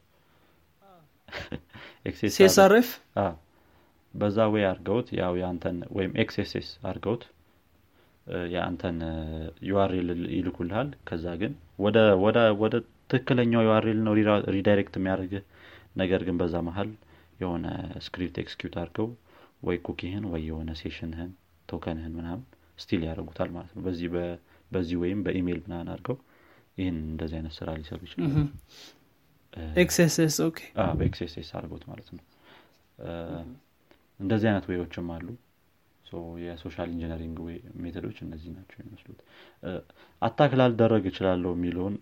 CSRF በዛ ወይ አድርገውት ያው የአንተን ወይም XSS አድርገውት የአንተን URL ይልኩልሃል። ከዛ ግን ወደ ትክክለኛው URL ነው redirect የሚያደርግህ። ነገር ግን በዛ መሀል የሆነ script execute አድርገው ወይ cookie ህን ወይ የሆነ session ህን token ህን ምናምን steal ያደርጉታል ማለት ነው። በዚህ በዚህ ወይም በኢሜይል ምናምን አድርገው ይህን እንደዚህ አይነት ስራ ሊሰሩ ይችላሉ? XSS OK። በ XSS አድርጎት ማለት ነው። እንደዚህ አይነት way ዎችም አሉ። የ social engineering method ኦች እነዚህ ናቸው የሚመስሉት። attack ላልደረግ ይችላለሁ የሚለውን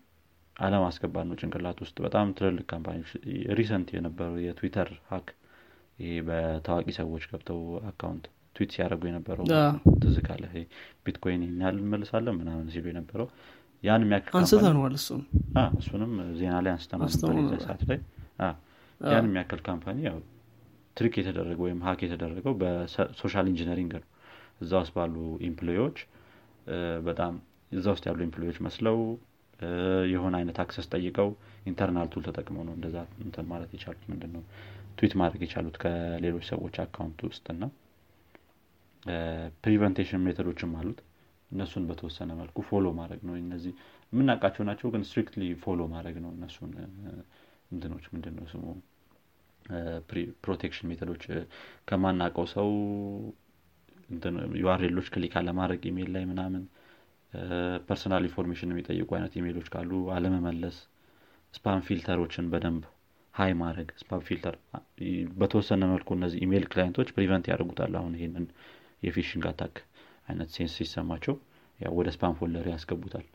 አለማስገባት ነው ጭንቅላት ውስጥ በጣም ትልልቅ company ዎች recent የነበረው የትዊተር hack ይሄ በታዋቂ ሰዎች ገብተው account tweet ሲያደርጉ የነበረው ትዝ ካለ ቢትኮይን ያህል እንመልሳለን ምናምን ሲሉ የነበረው ያን የሚያክል አንስተነዋል እሱንም ዜና ላይ ነበር ሰዓት ላይ ያን የሚያክል company ያው trick የተደረገ ወይም hack የተደረገው በ social engineering ነው። እዛ ውስጥ ባሉ employee ዎች በጣም እዛ ውስጥ ያሉ employee ዎች መስለው የሆነ አይነት access ጠይቀው internal tool ተጠቅመው ነው እንደዛ እንትን ማለት የቻሉት ምንድን ነው ትዊት ማድረግ የቻሉት ከሌሎች ሰዎች account ውስጥ እና prevention method ኦችም አሉት እነሱን በተወሰነ መልኩ follow ማድረግ ነው። እነዚህ የምናውቃቸው ናቸው ግን strictly follow ማድረግ ነው። እነሱን እንትኖች ምንድን ነው ስሙ protection method ኦች ከማናውቀው ሰው URL ኦች click አለማድረግ ኢሜይል ላይ ምናምን personal information የሚጠይቁ አይነት ኢሜይሎች ካሉ አለመመለስ spam filter ኦችን በደንብ high ማድረግ spam filter በተወሰነ መልኩ እነዚህ email client ኦች prevent ያደርጉታል። አሁን ይሄንን የ phishing attack አይነት sense ሲሰማቸው ያው ወደ spam folder ያስገቡታል።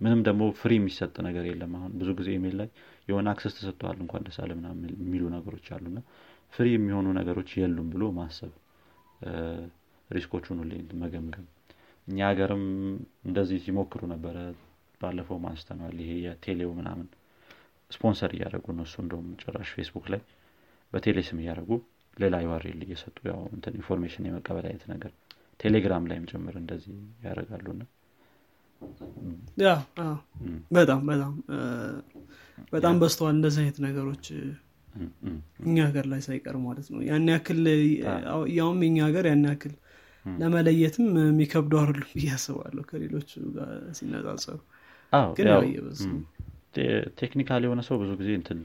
ምንም ደግሞ free የሚሰጥ ነገር የለም። አሁን ብዙ ጊዜ ኢሜል ላይ የሆነ access ተሰጥተዋል እንኳን ደስ አለ ምናምን የሚሉ ነገሮች አሉና free የሚሆኑ ነገሮች የሉም ብሎ ማሰብ risk ኦቹን ሁሌ መገምገም። እኛ ሀገርም እንደዚህ ሲሞክሩ ነበረ። ባለፈው አንስተናል ይሄ የቴሌው ምናምን ስፖንሰር እያደረጉ እሱ እንደውም ጭራሽ ፌስቡክ ላይ በቴሌ ስም እያደረጉ ሌላ URL እየሰጡ ያው እንትን information የመቀበል አይነት ነገር ቴሌግራም ላይም ጭምር እንደዚህ ያደርጋሉና። ያ በጣም በጣም በጣም በስተዋል እንደዚህ አይነት ነገሮች እኛ ሀገር ላይ ሳይቀር ማለት ነው። ያን ያክል ያውም የኛ ሀገር ያን ያክል ለመለየትም የሚከብዱ አይደሉም ብዬ አስባለሁ ከሌሎቹ ጋር ሲነጻጸሩ። ግን technical የሆነ ሰው ብዙ ጊዜ እንትን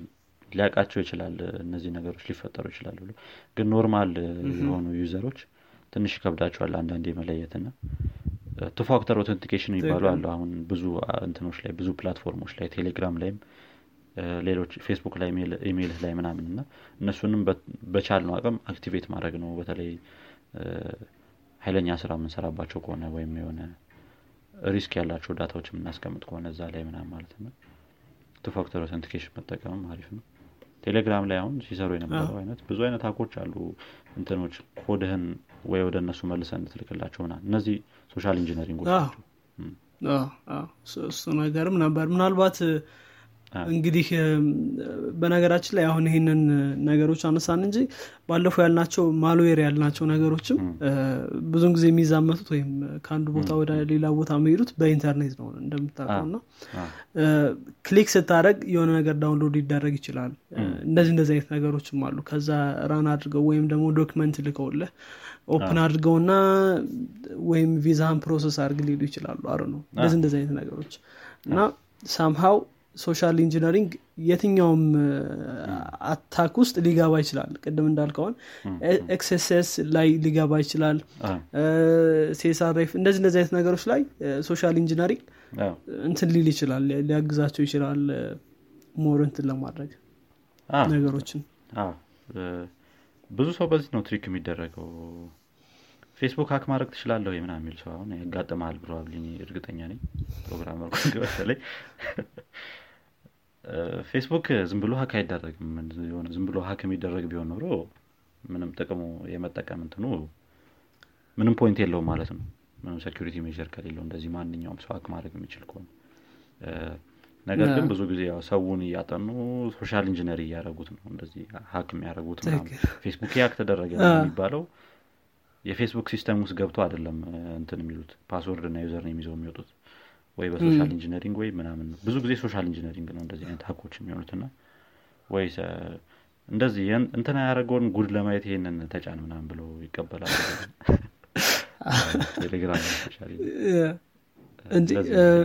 ሊያውቃቸው ይችላል እነዚህ ነገሮች ሊፈጠሩ ይችላሉ ብሎ ግን normal የሆኑ user ኦች ትንሽ ይከብዳቸዋል አንዳንድ የመለየትና two factor authentication የሚባሉ አሉ። አሁን ብዙ እንትኖች ላይ ብዙ platform ኦች ላይ ቴሌግራም ላይም ሌሎች ፌስቡክ ላይ ኢሜይልህ ላይ ምናምን እና እነሱንም በቻልነው አቅም activate ማድረግ ነው። በተለይ ኃይለኛ ስራ የምንሰራባቸው ከሆነ ወይም የሆነ risk ያላቸው data ዎች የምናስቀምጥ ከሆነ እዛ ላይ ምናምን ማለት ነው። two factor authentication መጠቀምም አሪፍ ነው ቴሌግራም ላይ አሁን ሲሰሩ የነበረው አይነት ብዙ አይነት hack ኦች አሉ። እንትኖች ኮድህን ወይ ወደ እነሱ መልሰህ እንድትልክላቸው ና እነዚህ social engineering ኦች እሱ ነገርም ነበር። ምናልባት እንግዲህ በነገራችን ላይ አሁን ይህንን ነገሮች አነሳን እንጂ ባለፈው ያልናቸው malware ያልናቸው ነገሮችም ብዙን ጊዜ የሚዛመቱት ወይም ከአንዱ ቦታ ወደ ሌላ ቦታ የሚሄዱት በኢንተርኔት ነው እንደምታውቀው። ና click ስታደርግ የሆነ ነገር download ሊደረግ ይችላል። እንደዚህ እንደዚህ አይነት ነገሮችም አሉ። ከዛ run አድርገው ወይም ደግሞ document ልከውልህ open አድርገውና ወይም ቪዛን process አድርግ ሊሉ ይችላሉ። አሩ ነው እንደዚህ እንደዚህ አይነት ነገሮች እና somehow social engineering የትኛውም attack ውስጥ ሊገባ ይችላል። ቅድም እንዳልከውን XSS ላይ ሊገባ ይችላል። CSRF እንደዚህ እንደዚህ አይነት ነገሮች ላይ social engineering እንትን ሊል ይችላል። ሊያግዛቸው ይችላል። more እንትን ለማድረግ ነገሮችን ብዙ ሰው በዚህ ነው trick የሚደረገው። ፌስቡክ hack ማድረግ ትችላለሁ ምናምን የሚል ሰው አሁን ያጋጥመሃል probably እርግጠኛ ነኝ። programmer በተለይ ፌስቡክ ዝም ብሎ hack አይደረግም። ዝም ብሎ hack የሚደረግ ቢሆን ኖሮ ምንም ጥቅሙ የመጠቀም እንትኑ ምንም point የለውም ማለት ነው። ምንም security measure ከሌለው እንደዚህ ማንኛውም ሰው hack ማድረግ የሚችል ከሆነ። ነገር ግን ብዙ ጊዜ ሰውን እያጠኑ social engineer እያደረጉት ነው እንደዚህ hack የሚያደርጉት ፌስቡክ hack ተደረገ የሚባለው የፌስቡክ system ውስጥ ገብቶ አይደለም እንትን የሚሉት password እና user የሚይዘው የሚወጡት ወይ በ social engineering ወይ ምናምን ነው። ብዙ ጊዜ social engineering ነው እንደዚህ አይነት hack ኦች የሚሆኑት እና ወይ እንደዚህ እንትና ያደረገውን ጉድ ለማየት ይሄንን ተጫን ምናምን ብለው ይቀበላል ቴሌግራም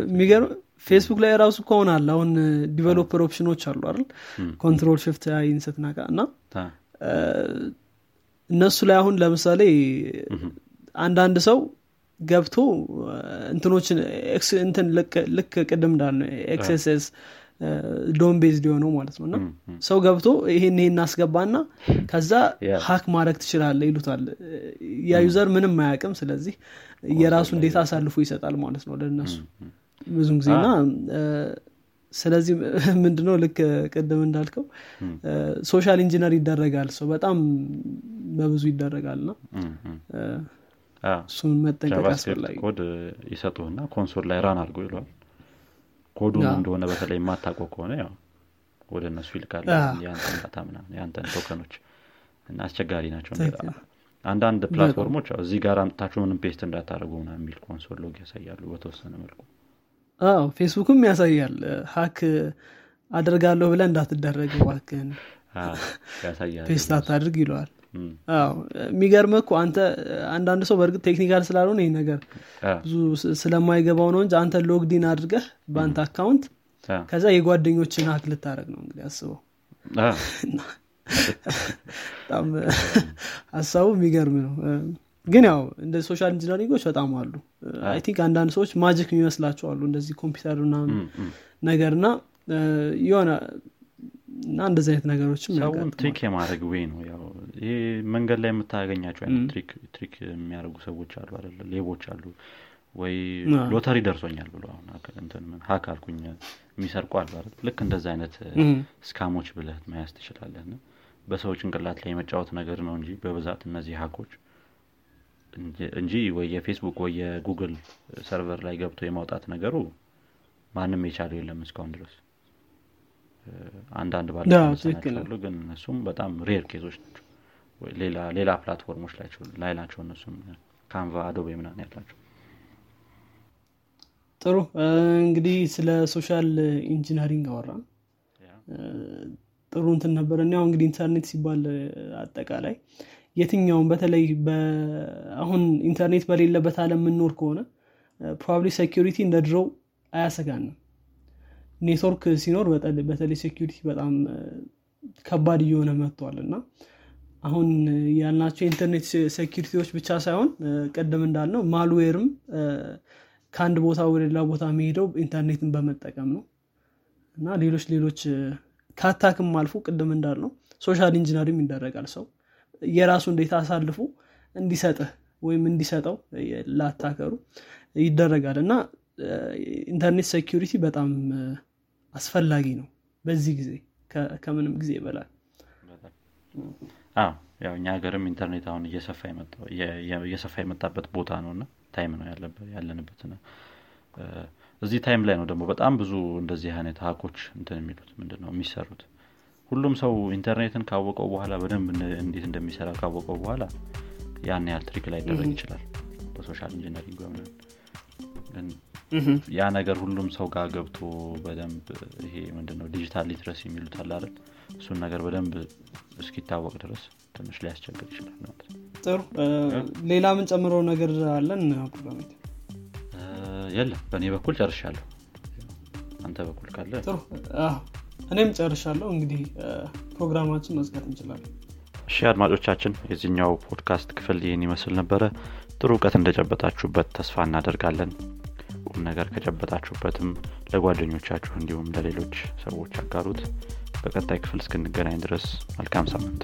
የሚገርም ፌስቡክ ላይ ራሱ ከሆነ አለ። አሁን developer option ኦች አሉ አይደል? control shift I ን ስትነካ እና እነሱ ላይ አሁን ለምሳሌ አንዳንድ ሰው ገብቶ እንትኖችን እንትን ልክ ቅድም እንዳለ XSS DOM based የሆነው ማለት ነው። እና ሰው ገብቶ ይሄን ይሄን አስገባና ከዛ hack ማድረግ ትችላለህ ይሉታል። ያ user ምንም አያውቅም። ስለዚህ የራሱ እንዴት አሳልፎ ይሰጣል ማለት ነው ለእነሱ ብዙም ጊዜ እና ስለዚህ (laughs) ምንድነው ልክ ቅድም እንዳልከው social engineer ይደረጋል። ሰው በጣም በብዙ ይደረጋል ና እሱን መጠንቀቅ አስፈላጊ ኮድ ይሰጡህና console ላይ run አድርጎ ይለዋል። ኮዱ እንደሆነ በተለይ የማታውቀው ከሆነ ያው ወደ እነሱ ይልካል የአንተን data ምናምን የአንተን token ኦች እና አስቸጋሪ ናቸው አንዳንድ platform ኦች እዚህ ጋር አምጥታችሁ ምንም paste እንዳታደርጉ ና የሚል console log ያሳያሉ በተወሰነ መልኩ። አዎ ፌስቡክም ያሳያል። hack አደርጋለሁ ብለ እንዳትደረግ ዋክን paste አታድርግ ይለዋል የሚገርም እኮ አንተ አንዳንድ ሰው በእርግጥ technical ስላልሆነ ይህ ነገር ብዙ ስለማይገባው ነው እንጂ አንተ login አድርገህ በአንተ account ከዛ የጓደኞችን hack ልታደረግ ነው እንግዲህ አስበው። በጣም ሀሳቡ የሚገርም ነው። ግን ያው እንደ social engineering ኦች በጣም አሉ። I think አንዳንድ ሰዎች magic የሚመስላቸው አሉ እንደዚህ ኮምፒውተር ምናምን ነገር የሆነ እና እንደዚህ አይነት ነገሮችም ሰውን trick የማድረግ ወይ ነው ያው ይሄ መንገድ ላይ የምታገኛቸው አይነት trick የሚያደርጉ ሰዎች አሉ አለ ሌቦች አሉ ወይ ሎተሪ ደርሶኛል ብሎ አሁን hack አልኩኝ የሚሰርቁ አሉ አይደል ልክ እንደዚ አይነት scam ኦች ብለህ መያዝ ትችላለህ። በሰው ጭንቅላት ላይ የመጫወት ነገር ነው እንጂ በብዛት እነዚህ hack ኦች እንጂ ወይ የፌስቡክ ወይ የጉግል server ላይ ገብቶ የማውጣት ነገሩ ማንም የቻለው የለም እስካሁን ድረስ። አንዳንድ ባለሉ ግን እነሱም በጣም rare case ኦች ናቸው ሌላ platform ኦች ላይ ናቸው እነሱም ካንቫ አዶቤ ምናን ያላቸው። ጥሩ። እንግዲህ ስለ social engineering አወራን። ጥሩ እንትን ነበር። እኒያው እንግዲህ ኢንተርኔት ሲባል አጠቃላይ የትኛውም በተለይ አሁን ኢንተርኔት በሌለበት አለም የምንኖር ከሆነ probably security እንደ ድሮው አያሰጋንም። ኔትወርክ ሲኖር በተለይ security በጣም ከባድ እየሆነ መጥቷል እና አሁን ያልናቸው የ internet security ዎች ብቻ ሳይሆን ቅድም እንዳልነው malware ም ከአንድ ቦታ ወደ ሌላ ቦታ የሚሄደው ኢንተርኔትን በመጠቀም ነው። እና ሌሎች ሌሎች ከ attack ም አልፎ ቅድም እንዳልነው social engineer ም ይደረጋል። ሰው የራሱ እንዴት አሳልፎ እንዲሰጥህ ወይም እንዲሰጠው ለ attacker ኡ ይደረጋል። እና internet security በጣም አስፈላጊ ነው። በዚህ ጊዜ ከምንም ጊዜ በላይ ያው እኛ ሀገርም ኢንተርኔት አሁን እየሰፋ የመጣበት ቦታ ነው እና time ነው ያለንበት እዚህ time ላይ ነው ደግሞ በጣም ብዙ እንደዚህ አይነት hack ኦች እንትን የሚሉት ምንድን ነው የሚሰሩት? ሁሉም ሰው ኢንተርኔትን ካወቀው በኋላ በደንብ እንዴት እንደሚሰራ ካወቀው በኋላ ያን ያህል trick ላይ ይደረግ ይችላል። በ social engineering ግን ያ ነገር ሁሉም ሰው ጋር ገብቶ በደንብ ይሄ ምንድነው digital literacy የሚሉት አላለን እሱን ነገር በደንብ እስኪታወቅ ድረስ ትንሽ ሊያስቸግር ይችላል ማለት ጥሩ። ሌላ ምን ጨምረው ነገር አለን? አብዱራሚት የለም። በእኔ በኩል ጨርሻለሁ። አንተ በኩል ካለ ጥሩ። እኔም ጨርሻለሁ። እንግዲህ ፕሮግራማችን መዝጋት እንችላለን። እሺ አድማጮቻችን የዚህኛው ፖድካስት ክፍል ይህን ይመስል ነበረ። ጥሩ እውቀት እንደጨበጣችሁበት ተስፋ እናደርጋለን። ቁም ነገር ከጨበጣችሁበትም ለጓደኞቻችሁ እንዲሁም ለሌሎች ሰዎች አጋሩት በቀጣይ ክፍል እስክንገናኝ ድረስ መልካም ሳምንት።